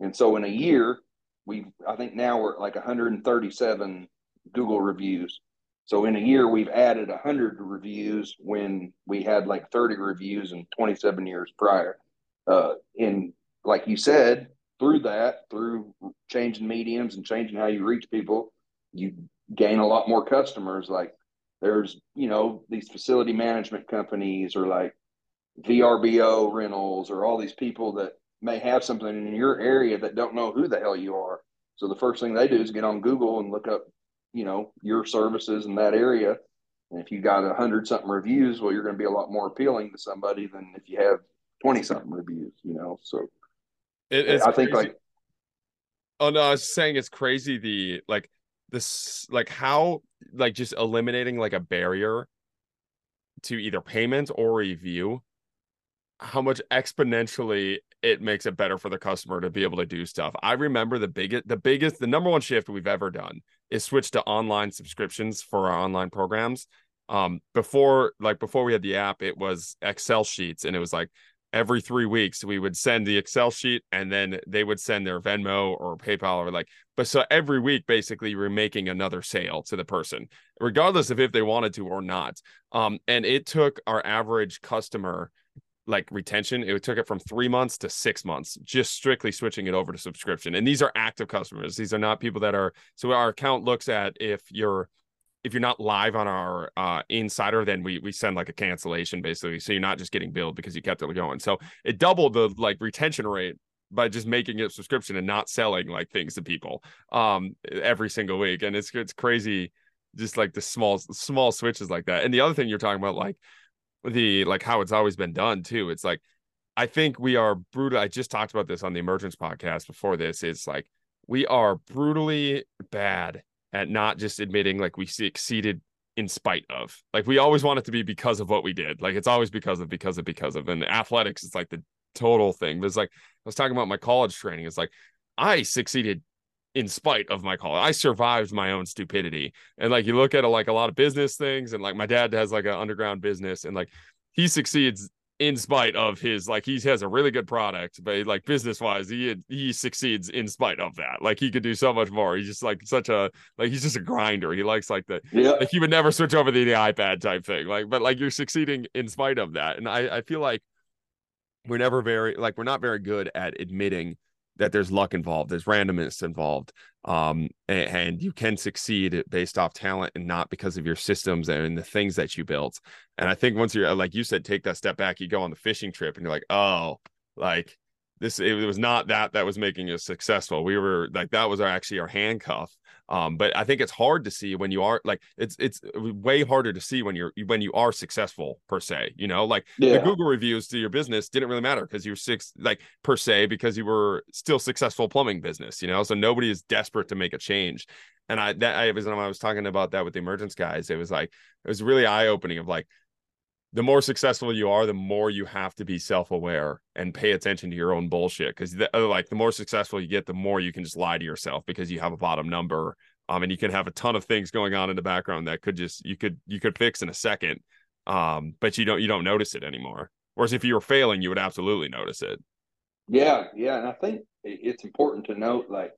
And so in a year, we I think now we're at like 137 Google reviews so in a year, we've added 100 reviews when we had like 30 reviews in 27 years prior. Uh, and like you said, through that, through changing mediums and changing how you reach people, you gain a lot more customers. Like there's, you know, these facility management companies or like VRBO rentals or all these people that may have something in your area that don't know who the hell you are. So the first thing they do is get on Google and look up you know your services in that area and if you got a hundred something reviews well you're going to be a lot more appealing to somebody than if you have 20 something reviews you know so it, it's i think crazy. like oh no i was saying it's crazy the like this like how like just eliminating like a barrier to either payment or review how much exponentially it makes it better for the customer to be able to do stuff. I remember the biggest the biggest the number one shift we've ever done is switch to online subscriptions for our online programs. Um, before like before we had the app, it was Excel sheets, and it was like every three weeks we would send the Excel sheet, and then they would send their Venmo or PayPal or like. But so every week, basically, we're making another sale to the person, regardless of if they wanted to or not. Um, and it took our average customer like retention it took it from three months to six months just strictly switching it over to subscription. And these are active customers. These are not people that are so our account looks at if you're if you're not live on our uh, insider then we we send like a cancellation basically. So you're not just getting billed because you kept it going. So it doubled the like retention rate by just making it subscription and not selling like things to people um every single week. And it's it's crazy just like the small small switches like that. And the other thing you're talking about like the like how it's always been done too. It's like I think we are brutal. I just talked about this on the Emergence podcast before this. It's like we are brutally bad at not just admitting like we succeeded in spite of. Like we always want it to be because of what we did. Like it's always because of because of because of. And athletics is like the total thing. But it's like I was talking about my college training. It's like I succeeded in spite of my college. I survived my own stupidity. And like you look at it like a lot of business things, and like my dad has like an underground business, and like he succeeds in spite of his like he has a really good product but like business wise he he succeeds in spite of that. Like he could do so much more. He's just like such a like he's just a grinder. He likes like the yeah. like he would never switch over to the ipad type thing. Like but like you're succeeding in spite of that. And i i feel like we're never very like we're not very good at admitting that there's luck involved, there's randomness involved, um, and, and, you can succeed based off talent and not because of your systems and the things that you built. And I think once you're like you said, take that step back, you go on the fishing trip, and you're like, oh, like this, it was not that that was making us successful. We were like that was our, actually our handcuff um, but I think it's hard to see when you are like it's it's way harder to see when you're when you are successful per se. You know, like yeah. the Google reviews to your business didn't really matter because you're six like per se because you were still successful plumbing business. You know, so nobody is desperate to make a change. And I that I was when I was talking about that with the emergence guys, it was like it was really eye opening of like the more successful you are, the more you have to be self-aware and pay attention to your own bullshit. Because uh, like the more successful you get, the more you can just lie to yourself because you have a bottom number. Um, and you can have a ton of things going on in the background that could just you could you could fix in a second. Um, but you don't you don't notice it anymore. Whereas if you were failing, you would absolutely notice it. Yeah, yeah, and I think it's important to note like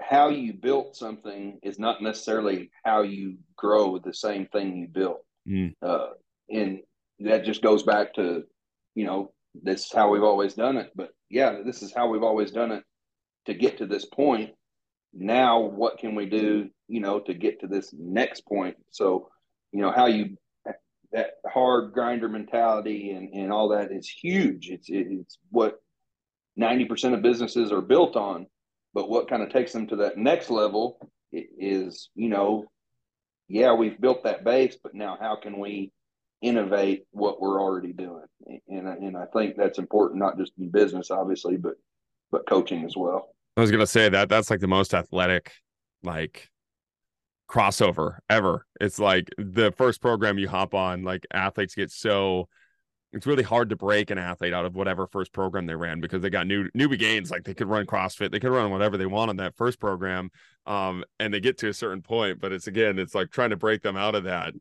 how you built something is not necessarily how you grow the same thing you built. Mm. Uh, and that just goes back to, you know, this is how we've always done it. But yeah, this is how we've always done it to get to this point. Now, what can we do, you know, to get to this next point? So, you know, how you that hard grinder mentality and, and all that is huge. It's it's what ninety percent of businesses are built on. But what kind of takes them to that next level is, you know, yeah, we've built that base, but now how can we innovate what we're already doing? And and I think that's important, not just in business, obviously, but but coaching as well. I was gonna say that that's like the most athletic, like crossover ever. It's like the first program you hop on, like athletes get so it's really hard to break an athlete out of whatever first program they ran because they got new newbie gains. Like they could run CrossFit, they could run whatever they want on that first program, um, and they get to a certain point. But it's again, it's like trying to break them out of that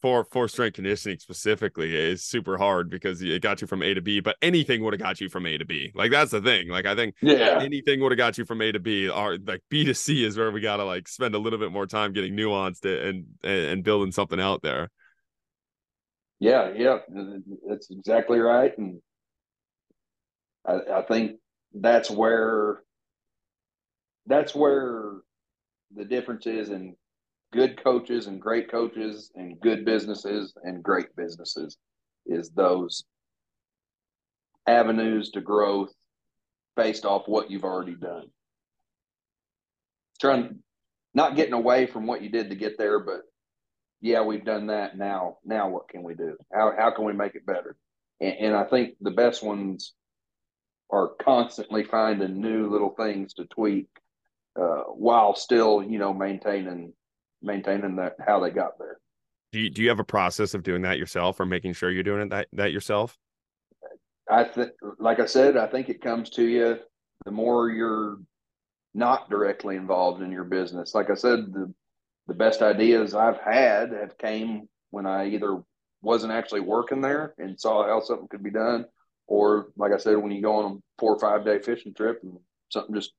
for for strength conditioning specifically is super hard because it got you from A to B. But anything would have got you from A to B. Like that's the thing. Like I think yeah, anything would have got you from A to B. Or like B to C is where we gotta like spend a little bit more time getting nuanced and and building something out there. Yeah, yeah, that's exactly right, and I, I think that's where that's where the difference is in good coaches and great coaches and good businesses and great businesses is those avenues to growth based off what you've already done. Trying not getting away from what you did to get there, but yeah, we've done that. Now, now what can we do? How how can we make it better? And, and I think the best ones are constantly finding new little things to tweak uh, while still, you know, maintaining maintaining that how they got there. Do you, do you have a process of doing that yourself or making sure you're doing it that, that yourself? I think, like I said, I think it comes to you the more you're not directly involved in your business. Like I said, the the best ideas I've had have came when I either wasn't actually working there and saw how something could be done, or like I said, when you go on a four or five day fishing trip and something just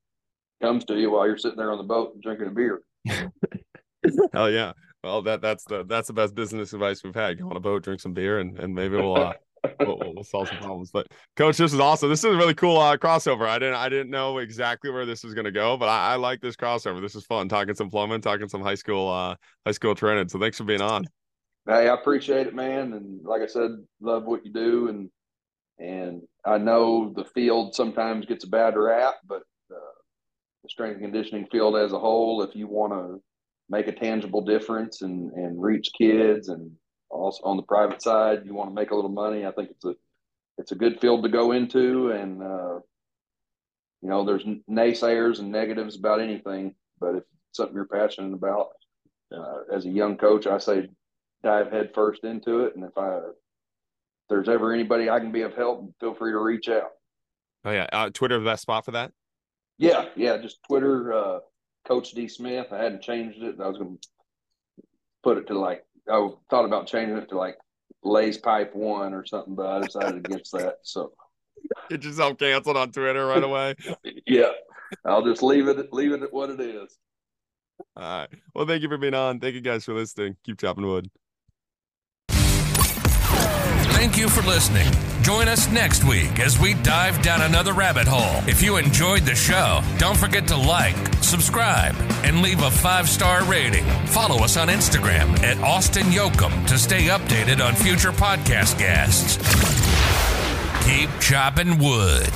comes to you while you're sitting there on the boat drinking a beer. Hell yeah! Well, that that's the that's the best business advice we've had. Go on a boat, drink some beer, and and maybe we'll uh, we'll, we'll, solve some problems. But coach, this is awesome. This is a really cool uh, crossover. I didn't I didn't know exactly where this was going to go, but I, I, like this crossover. This is fun talking some plumbing, talking some high school uh, high school training. So thanks for being on. Hey, I appreciate it, man. And like I said, love what you do. And and I know the field sometimes gets a bad rap, but the strength and conditioning field as a whole, if you want to make a tangible difference and and reach kids and also on the private side, you want to make a little money. I think it's a it's a good field to go into, and uh, you know, there's naysayers and negatives about anything, but if something you're passionate about, uh, as a young coach, I say dive headfirst into it. And if I, if there's ever anybody I can be of help, feel free to reach out. Oh yeah, uh, Twitter the best spot for that. Yeah, yeah, just Twitter, uh, Coach D Smith. I hadn't changed it. I was going to put it to like I thought about changing it to like Lay's Pipe One or something, but I decided against that. So get yourself canceled on Twitter right away. yeah, I'll just leave it leave it at what it is. All right. Well, thank you for being on. Thank you guys for listening. Keep chopping wood. Thank you for listening. Join us next week as we dive down another rabbit hole. If you enjoyed the show, don't forget to like, subscribe, and leave a five star rating. Follow us on Instagram at Austin Yoakum to stay updated on future podcast guests. Keep chopping wood.